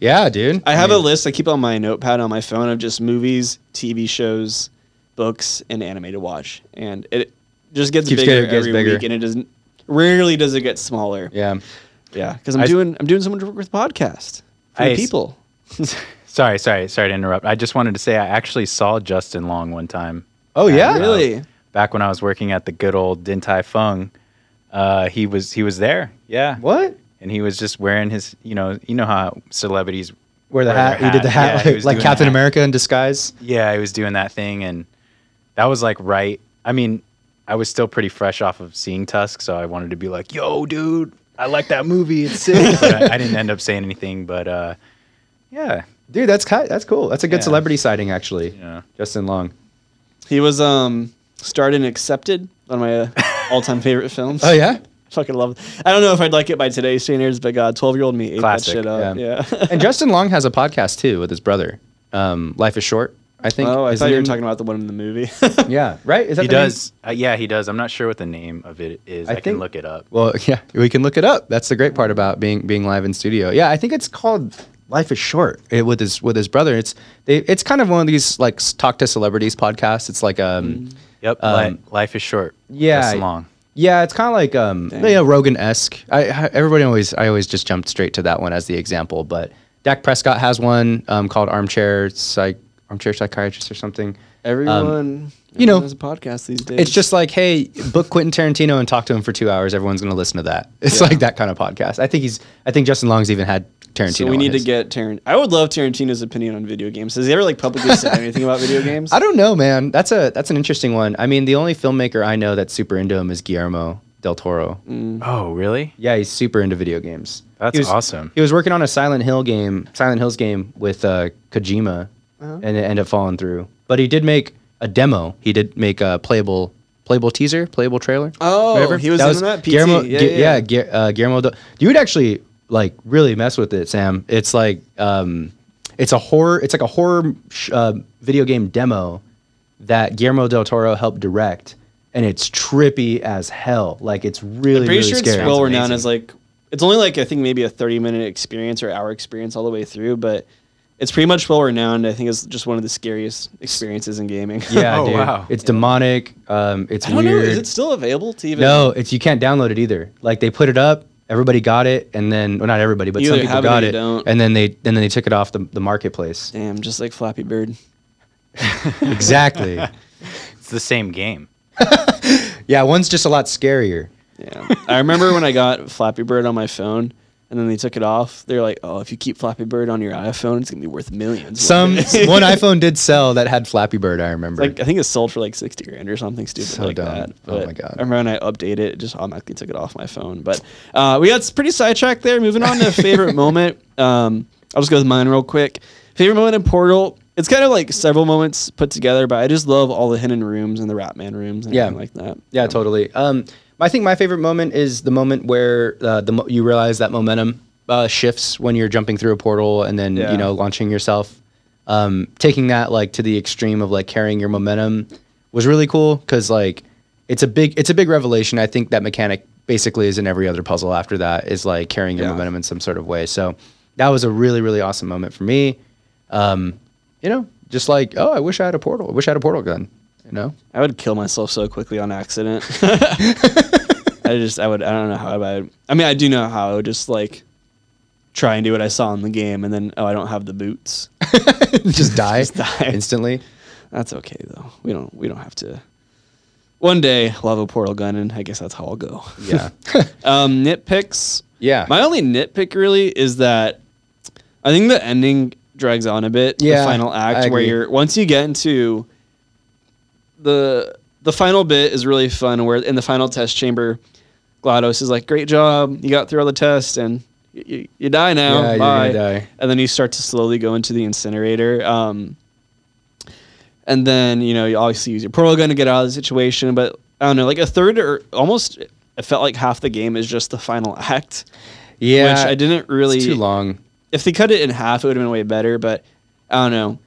[SPEAKER 2] yeah, dude.
[SPEAKER 1] I have
[SPEAKER 2] mean,
[SPEAKER 1] a list I keep on my notepad on my phone of just movies, TV shows, books, and anime to watch, and it just gets
[SPEAKER 2] Keeps
[SPEAKER 1] bigger
[SPEAKER 2] getting- gets
[SPEAKER 1] every
[SPEAKER 2] bigger.
[SPEAKER 1] week, and it doesn't. Rarely does it get smaller.
[SPEAKER 2] Yeah.
[SPEAKER 1] Yeah, because I'm
[SPEAKER 3] I-
[SPEAKER 1] doing I'm doing so much work with podcast for
[SPEAKER 3] I-
[SPEAKER 1] people.
[SPEAKER 3] Sorry, sorry, sorry to interrupt. I just wanted to say I actually saw Justin Long one time.
[SPEAKER 2] Oh uh, yeah.
[SPEAKER 1] Really?
[SPEAKER 3] Back when I was working at the good old Din Tai Fung, uh, he was he was there. Yeah.
[SPEAKER 2] What?
[SPEAKER 3] And he was just wearing his, you know, you know how celebrities
[SPEAKER 2] wear the
[SPEAKER 3] Wear
[SPEAKER 2] hat?
[SPEAKER 3] their
[SPEAKER 2] He did the
[SPEAKER 3] hat.
[SPEAKER 2] hat
[SPEAKER 3] Yeah,
[SPEAKER 2] like,
[SPEAKER 3] was
[SPEAKER 2] like Captain
[SPEAKER 3] that.
[SPEAKER 2] America in disguise.
[SPEAKER 3] Yeah, he was doing that thing, and that was like right. I mean, I was still pretty fresh off of seeing Tusk, so I wanted to be like, "Yo, dude, I like that movie. It's sick." but I, I didn't end up saying anything. But uh, Yeah.
[SPEAKER 2] Dude, that's ki- that's cool. That's a good
[SPEAKER 3] Yeah.
[SPEAKER 2] celebrity sighting, actually.
[SPEAKER 3] Yeah.
[SPEAKER 2] Justin Long.
[SPEAKER 1] He was um starred in Accepted, on my uh, all-time favorite films.
[SPEAKER 2] Oh yeah.
[SPEAKER 1] fucking love. it. I don't know if I'd like it by today's standards, but God, twelve-year-old me ate
[SPEAKER 3] Classic,
[SPEAKER 1] that shit up.
[SPEAKER 2] yeah.
[SPEAKER 1] Yeah.
[SPEAKER 2] and Justin Long has a podcast too with his brother. Um, Life is short. I think.
[SPEAKER 1] oh, I thought you were talking about the one in the movie.
[SPEAKER 2] Yeah. Right. Is that
[SPEAKER 3] He
[SPEAKER 2] the name?
[SPEAKER 3] does. Uh, yeah, he does. I'm not sure what the name of it is.
[SPEAKER 2] I
[SPEAKER 3] I,
[SPEAKER 2] think-
[SPEAKER 3] can look it up.
[SPEAKER 2] Well, yeah, we can look it up. That's the great part about being being live in studio. Yeah, I think it's called Life is Short eh, with his with his brother. It's they, it's kind of one of these like talk to celebrities podcasts. It's like um
[SPEAKER 3] Yep.
[SPEAKER 2] Um,
[SPEAKER 3] Li- life is short.
[SPEAKER 2] yeah,
[SPEAKER 3] Justin Long.
[SPEAKER 2] yeah, it's kind of like um
[SPEAKER 1] Dang.
[SPEAKER 2] you know Rogan esque. I, I everybody always I always just jumped straight to that one as the example, but Dak Prescott has one um, called Armchair Psych Armchair Psychiatrist or something.
[SPEAKER 1] Everyone,
[SPEAKER 2] you know,
[SPEAKER 1] has a podcast these days.
[SPEAKER 2] It's just like, hey, book Quentin Tarantino and talk to him for two hours. Everyone's going to listen to that. It's
[SPEAKER 1] Yeah.
[SPEAKER 2] like that kind of podcast. I think he's. I think Justin Long's even had Tarantino.
[SPEAKER 1] so we
[SPEAKER 2] on
[SPEAKER 1] need to get Tarant. I would love Tarantino's opinion on video games. Has he ever like publicly said anything about video games?
[SPEAKER 2] I don't know, man. That's a that's an interesting one. I mean, the only filmmaker I know that's super into him is Guillermo del Toro.
[SPEAKER 3] Oh, really?
[SPEAKER 2] Yeah, he's super into video games.
[SPEAKER 3] That's
[SPEAKER 2] He was-
[SPEAKER 3] awesome.
[SPEAKER 2] He was working on a Silent Hill game, Silent Hills game with uh, Kojima,
[SPEAKER 1] Uh-huh.
[SPEAKER 2] and it ended up falling through. But he did make a demo. He did make a playable playable teaser, playable trailer.
[SPEAKER 1] Oh, he was in that? PT.
[SPEAKER 2] Guillermo,
[SPEAKER 1] Yeah,
[SPEAKER 2] Gu-
[SPEAKER 1] yeah, yeah.
[SPEAKER 2] Gu- uh, Guillermo. del- You would actually like really mess with it, Sam. It's like um, it's a horror. It's like a horror sh- uh, video game demo that Guillermo del Toro helped direct, and it's trippy as hell. Like it's really
[SPEAKER 1] I'm pretty
[SPEAKER 2] really
[SPEAKER 1] sure it's well renowned as like it's only like I think maybe a 30 minute experience or hour experience all the way through, but it's pretty much well renowned. I think it's just one of the scariest experiences in gaming.
[SPEAKER 2] Yeah,
[SPEAKER 3] Oh,
[SPEAKER 2] dude.
[SPEAKER 3] wow.
[SPEAKER 2] It's demonic. Um, it's
[SPEAKER 1] I don't
[SPEAKER 2] weird.
[SPEAKER 1] know. Is it still available to even?
[SPEAKER 2] no, it's you can't download it either. Like they put it up, everybody got it, and then well, not everybody, but
[SPEAKER 1] You
[SPEAKER 2] some people
[SPEAKER 1] have it
[SPEAKER 2] got it,
[SPEAKER 1] don't.
[SPEAKER 2] and then they and then they took it off the, the marketplace.
[SPEAKER 1] Damn, just like Flappy Bird.
[SPEAKER 2] exactly.
[SPEAKER 3] It's the same game.
[SPEAKER 2] Yeah, one's just a lot scarier.
[SPEAKER 1] Yeah, I remember when I got Flappy Bird on my phone, and then they took it off. They're like, "Oh, if you keep Flappy Bird on your iPhone, it's gonna be worth millions.
[SPEAKER 2] Some
[SPEAKER 1] one
[SPEAKER 2] iPhone did sell that had Flappy Bird. I remember.
[SPEAKER 1] like I think it sold for like sixty grand or something stupid
[SPEAKER 2] So
[SPEAKER 1] like
[SPEAKER 2] dumb.
[SPEAKER 1] that.
[SPEAKER 2] Oh my God.
[SPEAKER 1] I remember when I updated it, it just automatically took it off my phone. But uh, we got pretty sidetracked there. Moving on to favorite moment. Um, I'll just go with mine real quick. Favorite moment in Portal. It's kind of like several moments put together, but I just love all the hidden rooms and the Ratman rooms and
[SPEAKER 2] Yeah.
[SPEAKER 1] everything like that.
[SPEAKER 2] yeah, totally. Um, I think my favorite moment is the moment where uh, the mo- you realize that momentum uh, shifts when you're jumping through a portal and then
[SPEAKER 1] Yeah.
[SPEAKER 2] you know launching yourself. Um, taking that like to the extreme of like carrying your momentum was really cool because like it's a big it's a big revelation. I think that mechanic basically is in every other puzzle after that is like carrying your
[SPEAKER 1] Yeah.
[SPEAKER 2] momentum in some sort of way. So that was a really really awesome moment for me. Um, you know, just like oh, I wish I had a portal. I wish I had a portal gun. You know.
[SPEAKER 1] I would kill myself so quickly on accident. I just, I would, I don't know how I would. I mean, I do know how I would just like try and do what I saw in the game, and then oh, I don't have the boots.
[SPEAKER 2] just die,
[SPEAKER 1] Just die.
[SPEAKER 2] instantly.
[SPEAKER 1] That's okay though. We don't, we don't have to. One day we'll have a portal gun, and I guess that's how I'll go.
[SPEAKER 2] Yeah.
[SPEAKER 1] Um, nitpicks.
[SPEAKER 2] yeah.
[SPEAKER 1] My only nitpick really is that I think the ending drags on a bit.
[SPEAKER 2] Yeah,
[SPEAKER 1] the final act where you're once you get into the the final bit is really fun. Where in the final test chamber, Glados is like, "Great job, you got through all the tests, and you, you, die now.
[SPEAKER 2] Yeah,
[SPEAKER 1] Bye."
[SPEAKER 2] die.
[SPEAKER 1] And then you start to slowly go into the incinerator. Um, and then you know you obviously use your portal gun to get out of the situation. But I don't know, like a third or almost, it felt like half the game is just the final act
[SPEAKER 2] yeah.
[SPEAKER 1] which I didn't really.
[SPEAKER 2] Too long.
[SPEAKER 1] If they cut it in half, it would have been way better. But I don't know.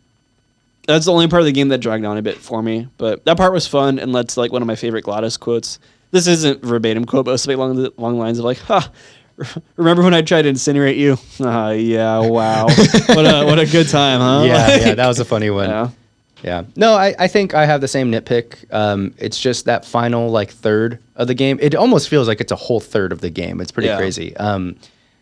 [SPEAKER 1] That's the only part of the game that dragged on a bit for me. But that part was fun and led to like one of my favorite GLaDOS quotes. This isn't verbatim quote, but it was something along the along the lines of like, "Ha, remember when I tried to incinerate you? Ah, yeah, wow, what a what a good time, huh?
[SPEAKER 2] Yeah, yeah, that was a funny one.
[SPEAKER 1] yeah.
[SPEAKER 2] Yeah. No, I, I think I have the same nitpick. Um, it's just that final like third of the game. It almost feels like it's a whole third of the game. It's pretty
[SPEAKER 1] Yeah.
[SPEAKER 2] crazy. Um,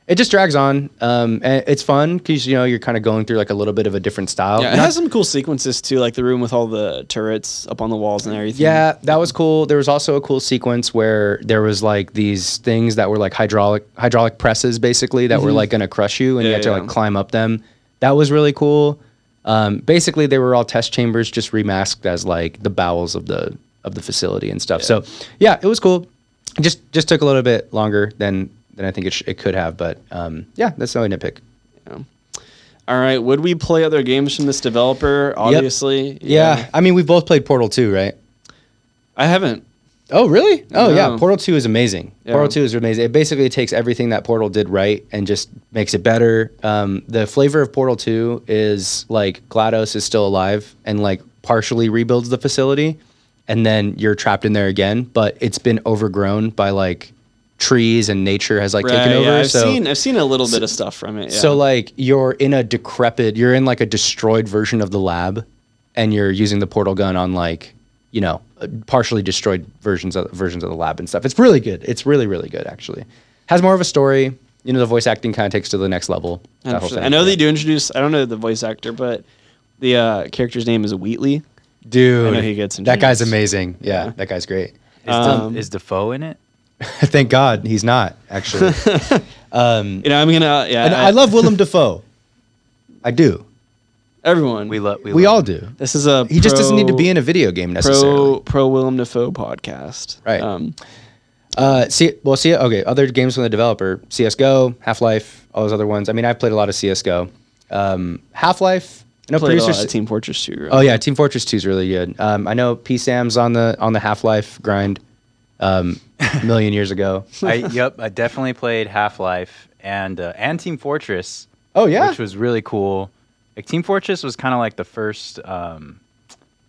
[SPEAKER 2] it just drags on. Um, and it's fun because you know you're kind of going through like a little bit of a different style.
[SPEAKER 1] Yeah, it has some cool sequences too, like the room with all the turrets up on the walls and everything.
[SPEAKER 2] Yeah, that was cool. There was also a cool sequence where there was like these things that were like hydraulic hydraulic presses basically that were like going to crush you and you
[SPEAKER 1] Mm-hmm. Yeah,
[SPEAKER 2] had to
[SPEAKER 1] yeah.
[SPEAKER 2] like climb up them. That was really cool. Um, basically, they were all test chambers just remasked as like the bowels of the of the facility and stuff. So yeah, it was cool. Just just took a little bit longer than than I think it, sh- it could have, but um, yeah, that's the only nitpick. Yeah.
[SPEAKER 1] All right. Would we play other games from this developer? Obviously.
[SPEAKER 2] Yeah. I mean, we've both played Portal 2, right?
[SPEAKER 1] I haven't.
[SPEAKER 2] Oh, really? Oh, yeah. Portal 2 is amazing.
[SPEAKER 1] Yeah.
[SPEAKER 2] Portal 2 is amazing. It basically takes everything that Portal did right and just makes it better. Um, the flavor of Portal 2 is like GLaDOS is still alive and like partially rebuilds the facility. And then you're trapped in there again, but it's been overgrown by like trees and nature has like taken over.
[SPEAKER 1] yeah, I've
[SPEAKER 2] so,
[SPEAKER 1] seen I've seen a little bit of stuff from it. Yeah.
[SPEAKER 2] so like you're in a decrepit, you're in like a destroyed version of the lab, and you're using the portal gun on like you know uh, partially destroyed versions of versions of the lab and stuff. It's really good. It's really really good actually. Has more of a story. You know the voice acting kind of takes to the next level. that whole
[SPEAKER 1] 100%.
[SPEAKER 2] thing.
[SPEAKER 1] I know they do introduce. I don't know the voice actor, but the uh, character's name is Wheatley.
[SPEAKER 2] dude.
[SPEAKER 1] I know he gets
[SPEAKER 2] that guy's amazing. Yeah,
[SPEAKER 1] Yeah.
[SPEAKER 2] that guy's great.
[SPEAKER 3] Is,
[SPEAKER 1] Um,
[SPEAKER 3] De- is Dafoe in it?
[SPEAKER 2] Thank God he's not actually. um,
[SPEAKER 1] You know, I'm gonna. Yeah,
[SPEAKER 2] and I love Willem Dafoe. I do.
[SPEAKER 1] everyone.
[SPEAKER 3] We love.
[SPEAKER 2] We all do.
[SPEAKER 1] This is a.
[SPEAKER 2] He just doesn't need to be in a video game necessarily.
[SPEAKER 1] pro pro Willem Dafoe podcast.
[SPEAKER 2] Right.
[SPEAKER 1] Um,
[SPEAKER 2] Uh, see, well, see, okay, other games from the developer, CS:GO, Half Life, all those other ones. I mean, I've played a lot of CS:GO. Um, Half Life, I know
[SPEAKER 1] played a lot
[SPEAKER 2] producers.
[SPEAKER 1] of Team Fortress 2.
[SPEAKER 2] oh yeah, Team Fortress Two is really good. Um, I know P Sam's on the on the Half Life grind, um, a million years ago.
[SPEAKER 3] I yep. I definitely played Half Life and uh, and Team Fortress.
[SPEAKER 2] Oh yeah,
[SPEAKER 3] which was really cool. Like Team Fortress was kind of like the first um,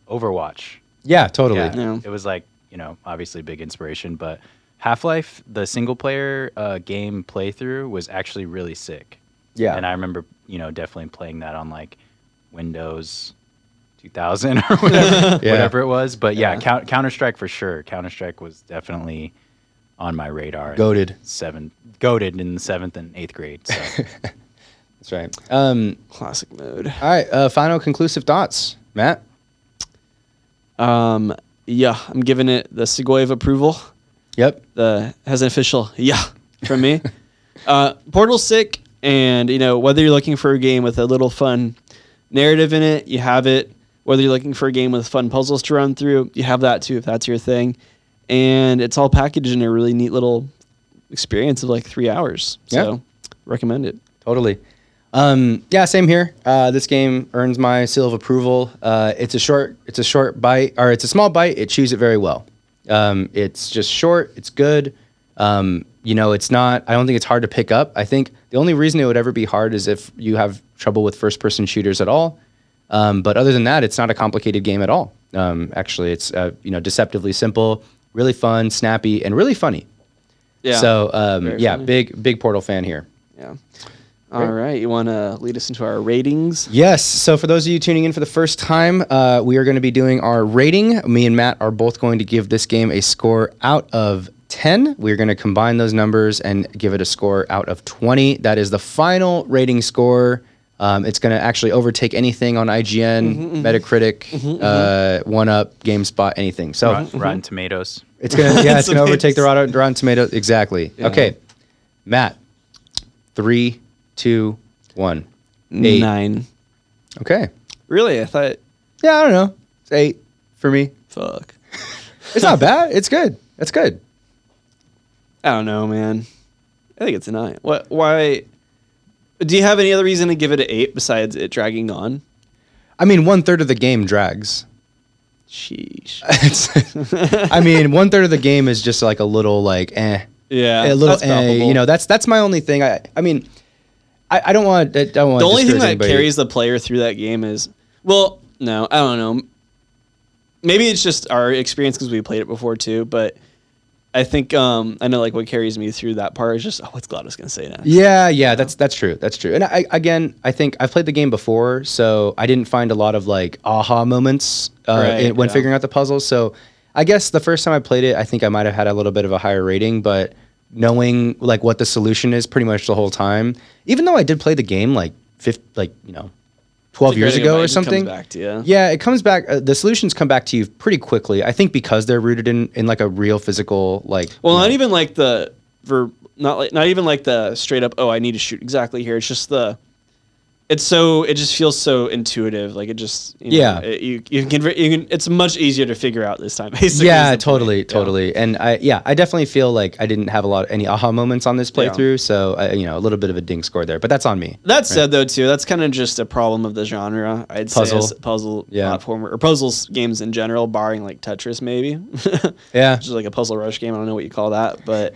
[SPEAKER 3] Overwatch.
[SPEAKER 2] yeah, totally.
[SPEAKER 3] Yeah,
[SPEAKER 1] Yeah.
[SPEAKER 3] it was like you know obviously big inspiration, but Half Life, the single player uh, game playthrough was actually really sick.
[SPEAKER 2] Yeah.
[SPEAKER 3] and I remember you know definitely playing that on like Windows 2000 or whatever,
[SPEAKER 2] Yeah.
[SPEAKER 3] whatever it was. But yeah,
[SPEAKER 1] Yeah.
[SPEAKER 3] Counter Strike for sure. Counter Strike was definitely on my radar. in
[SPEAKER 2] Goated.
[SPEAKER 3] seven, goaded in the seventh and eighth grade. So.
[SPEAKER 2] That's right. Um,
[SPEAKER 1] Classic mode.
[SPEAKER 2] all right, uh, final conclusive thoughts, Matt.
[SPEAKER 1] Um, yeah, I'm giving it the Segoy of approval.
[SPEAKER 2] Yep.
[SPEAKER 1] The has an official yeah from me. uh, Portal's sick, and you know whether you're looking for a game with a little fun narrative in it, you have it. Whether you're looking for a game with fun puzzles to run through, you have that too if that's your thing. And it's all packaged in a really neat little experience of like three hours. So recommend it.
[SPEAKER 2] Totally. Um, yeah, same here. Uh, this game earns my seal of approval. Uh, it's a short, it's a short bite, or it's a small bite. It chews it very well. Um, it's just short. It's good. Um, you know, it's not. I don't think it's hard to pick up. I think the only reason it would ever be hard is if you have trouble with first-person shooters at all. Um, but other than that, it's not a complicated game at all. Um, actually, it's uh, you know deceptively simple, really fun, snappy, and really funny.
[SPEAKER 1] Yeah.
[SPEAKER 2] So um, yeah,
[SPEAKER 1] funny.
[SPEAKER 2] big big Portal fan here.
[SPEAKER 1] Yeah. All right. You want to lead us into our ratings?
[SPEAKER 2] Yes. So for those of you tuning in for the first time, uh, we are going to be doing our rating. Me and Matt are both going to give this game a score out of 10. We're going to combine those numbers and give it a score out of 20. That is the final rating score. Um, it's going to actually overtake anything on IGN, mm-hmm, mm-hmm. Metacritic, mm-hmm, uh, One Up, GameSpot, anything. So
[SPEAKER 3] Rot- Rotten Tomatoes.
[SPEAKER 2] it's gonna yeah, it's gonna overtake the Rotten, Rotten Tomatoes. Exactly. Okay, Matt. Three, two, one. Eight.
[SPEAKER 1] Nine.
[SPEAKER 2] Okay.
[SPEAKER 1] Really? I thought.
[SPEAKER 2] Yeah, I don't know. It's eight for me.
[SPEAKER 1] Fuck.
[SPEAKER 2] It's not bad. It's good. It's good.
[SPEAKER 1] I don't know, man. I think it's a nine. What? Why? Do you have any other reason to give it an eight besides it dragging on?
[SPEAKER 2] I mean, one third of the game drags.
[SPEAKER 1] Sheesh.
[SPEAKER 2] I mean, one third of the game is just like a little like eh,
[SPEAKER 1] Yeah.
[SPEAKER 2] a little eh, you know. That's that's my only thing. I I mean, I, I don't want I don't want
[SPEAKER 1] the only thing that
[SPEAKER 2] anybody.
[SPEAKER 1] carries the player through that game is well, no, I don't know. Maybe it's just our experience because we played it before too. But I think um, I know like what carries me through that part is just oh, what's GLaDOS gonna say next?
[SPEAKER 2] Yeah, yeah, that's that's true. That's true. And I again, I think I've played the game before, so I didn't find a lot of like aha moments uh,
[SPEAKER 1] Right,
[SPEAKER 2] in- when
[SPEAKER 1] yeah.
[SPEAKER 2] figuring out the puzzles. So I guess the first time I played it, I think I might have had a little bit of a higher rating, but knowing like what the solution is pretty much the whole time, even though I did play the game like fifth, like you know, twelve
[SPEAKER 1] It's
[SPEAKER 2] years ago or something.
[SPEAKER 1] back to you.
[SPEAKER 2] Yeah, it comes back. Uh, the solutions come back to you pretty quickly. I think because they're rooted in in like a real physical like.
[SPEAKER 1] Well, not
[SPEAKER 2] know-
[SPEAKER 1] even like the ver, not like not even like the straight up. Oh, I need to shoot exactly here. It's just the it's so it just feels so intuitive. Like it just you know,
[SPEAKER 2] Yeah.
[SPEAKER 1] it- you you can, you can it's much easier to figure out this time. Basically,
[SPEAKER 2] yeah,
[SPEAKER 1] the point.
[SPEAKER 2] totally,
[SPEAKER 1] Yeah.
[SPEAKER 2] totally. And I, yeah, I definitely feel like I didn't have a lot any aha moments on this
[SPEAKER 1] Yeah.
[SPEAKER 2] playthrough. So, I, you know, a little bit of a ding score there, but that's on me.
[SPEAKER 1] That said, though, too, that's kind of just a problem of the genre. I'd
[SPEAKER 2] Puzzle.
[SPEAKER 1] say puzzle
[SPEAKER 2] Yeah.
[SPEAKER 1] platformer or puzzles games in general, barring like Tetris, maybe.
[SPEAKER 2] Yeah.
[SPEAKER 1] is like a puzzle rush game. I don't know what you call that, but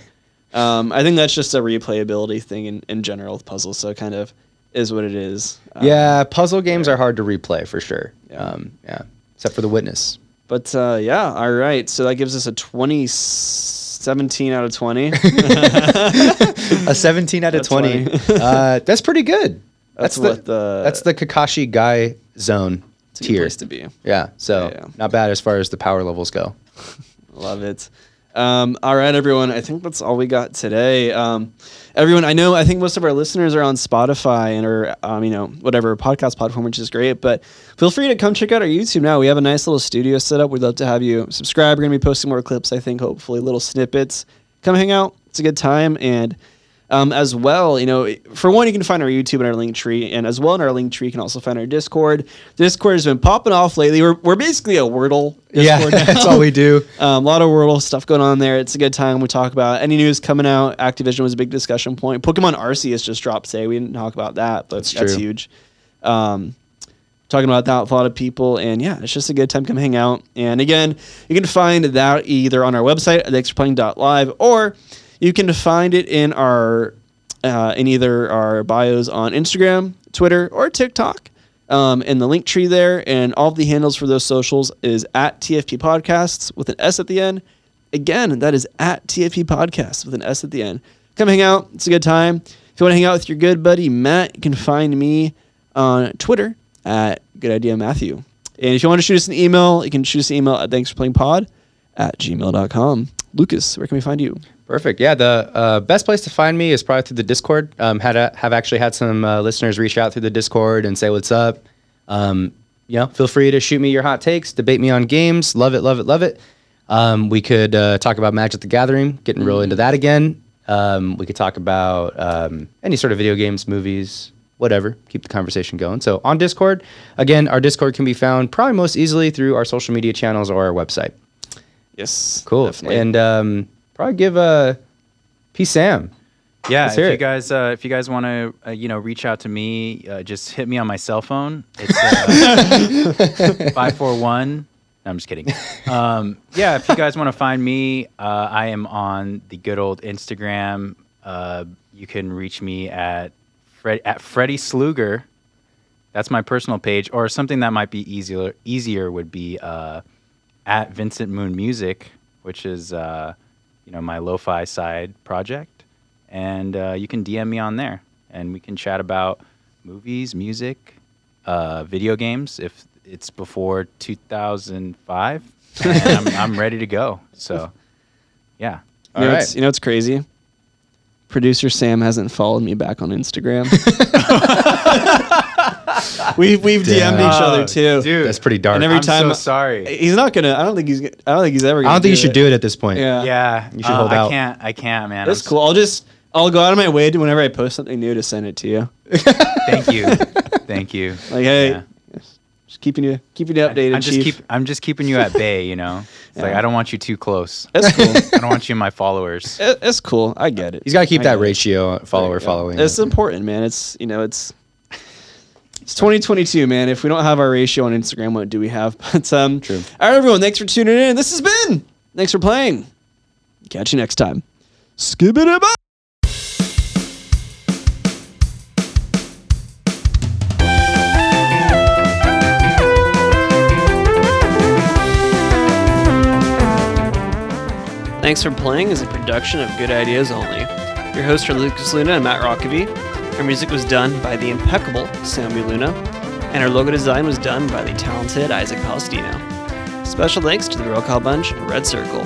[SPEAKER 1] um, I think that's just a replayability thing in, in general with puzzles. So kind of is what it is. Um,
[SPEAKER 2] Yeah, puzzle games are hard to replay for sure.
[SPEAKER 1] Yeah.
[SPEAKER 2] Um, yeah, except for the witness.
[SPEAKER 1] But uh, yeah, all right. So that gives us a 20, 17 out of 20.
[SPEAKER 2] A 17 out of
[SPEAKER 1] That's
[SPEAKER 2] 20. uh, that's pretty good.
[SPEAKER 1] That's
[SPEAKER 2] That's,
[SPEAKER 1] what
[SPEAKER 2] the,
[SPEAKER 1] the-
[SPEAKER 2] that's the Kakashi guy zone tier.
[SPEAKER 1] to be.
[SPEAKER 2] Yeah, so
[SPEAKER 1] Yeah, yeah.
[SPEAKER 2] not bad as far as the power levels go.
[SPEAKER 1] Love it. Um, all right, everyone. I think that's all we got today. Um, everyone, I know. I think most of our listeners are on Spotify and or um, you know whatever podcast platform, which is great. But feel free to come check out our YouTube now. We have a nice little studio set up. We'd love to have you subscribe. We're gonna be posting more clips. I think hopefully little snippets. Come hang out. It's a good time and. Um, as well, you know, for one, you can find our YouTube and our link tree, and as well in our link tree, you can also find our Discord. Discord has been popping off lately. We're, we're basically a Wordle Discord
[SPEAKER 2] yeah, that's all we do.
[SPEAKER 1] Um, a lot of Wordle stuff going on there. It's a good time. We talk about any news coming out. Activision was a big discussion point. Pokemon Arceus just dropped today. We didn't talk about that, but
[SPEAKER 2] That's
[SPEAKER 1] that's, huge. Um, talking about that with a lot of people, and yeah, it's just a good time. To come hang out. And again, you can find that either on our website at extraplaying.live or you can find it in our uh, in either our bios on Instagram, Twitter, or TikTok. Um, the link tree there, and all the handles for those socials is at TFP Podcasts with an S at the end. Again, that is at TFP Podcasts with an S at the end. Come hang out. It's a good time. If you want to hang out with your good buddy Matt, you can find me on Twitter at Good Idea Matthew. And if you want to shoot us an email, you can shoot us an email at thanks for playing pod at gmail.com. Lucas, where can we find you?
[SPEAKER 2] Perfect. Yeah, the uh, best place to find me is probably through the Discord. Um, had a, have actually had some uh, listeners reach out through the Discord and say what's up. Um, you know, feel free to shoot me your hot takes, debate me on games. Love it, love it, love it. Um, we could uh, talk about Magic the Gathering, getting real into that again. Um, we could talk about um, any sort of video games, movies, whatever. Keep the conversation going. So on Discord, again, our Discord can be found probably most easily through our social media channels or our website.
[SPEAKER 1] Yes.
[SPEAKER 2] Cool.
[SPEAKER 1] Definitely.
[SPEAKER 2] And um, probably give a P Sam.
[SPEAKER 3] Yeah,
[SPEAKER 2] Let's
[SPEAKER 3] if
[SPEAKER 2] hear
[SPEAKER 3] you
[SPEAKER 2] it.
[SPEAKER 3] guys, uh, if you guys want to, uh, you know, reach out to me, uh, just hit me on my cell phone. It's five four one. I'm just kidding. Um, yeah, if you guys want to find me, uh, I am on the good old Instagram. Uh, you can reach me at Fred at Freddie Sluger. That's my personal page, or something that might be easier. Easier would be uh, at Vincent Moon Music, which is uh, you know my lo-fi side project, and uh, you can DM me on there, and we can chat about movies, music, uh, video games. If it's before 2005, and I'm, I'm ready to go. So, yeah.
[SPEAKER 1] You know,
[SPEAKER 2] All
[SPEAKER 1] what's,
[SPEAKER 2] right.
[SPEAKER 1] you know what's crazy? Producer Sam hasn't followed me back on Instagram. we've we've DM'd each other too.
[SPEAKER 3] dude.
[SPEAKER 2] That's pretty dark.
[SPEAKER 1] And every
[SPEAKER 3] I'm
[SPEAKER 1] time
[SPEAKER 3] so sorry.
[SPEAKER 1] He's not gonna. I don't think he's. I don't think he's ever. Gonna
[SPEAKER 2] I don't think you should do it at this point.
[SPEAKER 1] Yeah.
[SPEAKER 3] yeah,
[SPEAKER 2] You should
[SPEAKER 3] uh,
[SPEAKER 2] hold
[SPEAKER 3] I
[SPEAKER 2] out.
[SPEAKER 3] can't. I can't, man.
[SPEAKER 1] That's
[SPEAKER 3] I'm s-
[SPEAKER 1] cool. I'll just. I'll go out of my way to whenever I post something new to send it to you.
[SPEAKER 3] Thank you. Thank you.
[SPEAKER 1] Like, hey,
[SPEAKER 3] Yeah.
[SPEAKER 1] just keeping you keeping you updated.
[SPEAKER 3] I'm just
[SPEAKER 1] Chief.
[SPEAKER 3] keep. I'm just keeping you at bay. You know. It's like I don't want you too close.
[SPEAKER 1] That's cool.
[SPEAKER 3] I don't want you in my followers.
[SPEAKER 1] It- it's cool. I get it.
[SPEAKER 2] He's got to keep
[SPEAKER 1] I
[SPEAKER 2] that
[SPEAKER 1] get it.
[SPEAKER 2] ratio follower following.
[SPEAKER 1] It's important, man. It's you know, it's it's 2022, man. If we don't have our ratio on Instagram, what do we have? But um,
[SPEAKER 2] True.
[SPEAKER 1] All right, everyone. Thanks for tuning in. This has been. Thanks for playing. Catch you next time. Skip it up. Thanks for Playing is a production of Good Ideas Only. Your hosts are Lucas Luna and Matt Rockaby. Our music was done by the impeccable Sammy Luna, and our logo design was done by the talented Isaac Palestino. Special thanks to the Roll Call Bunch and Red Circle.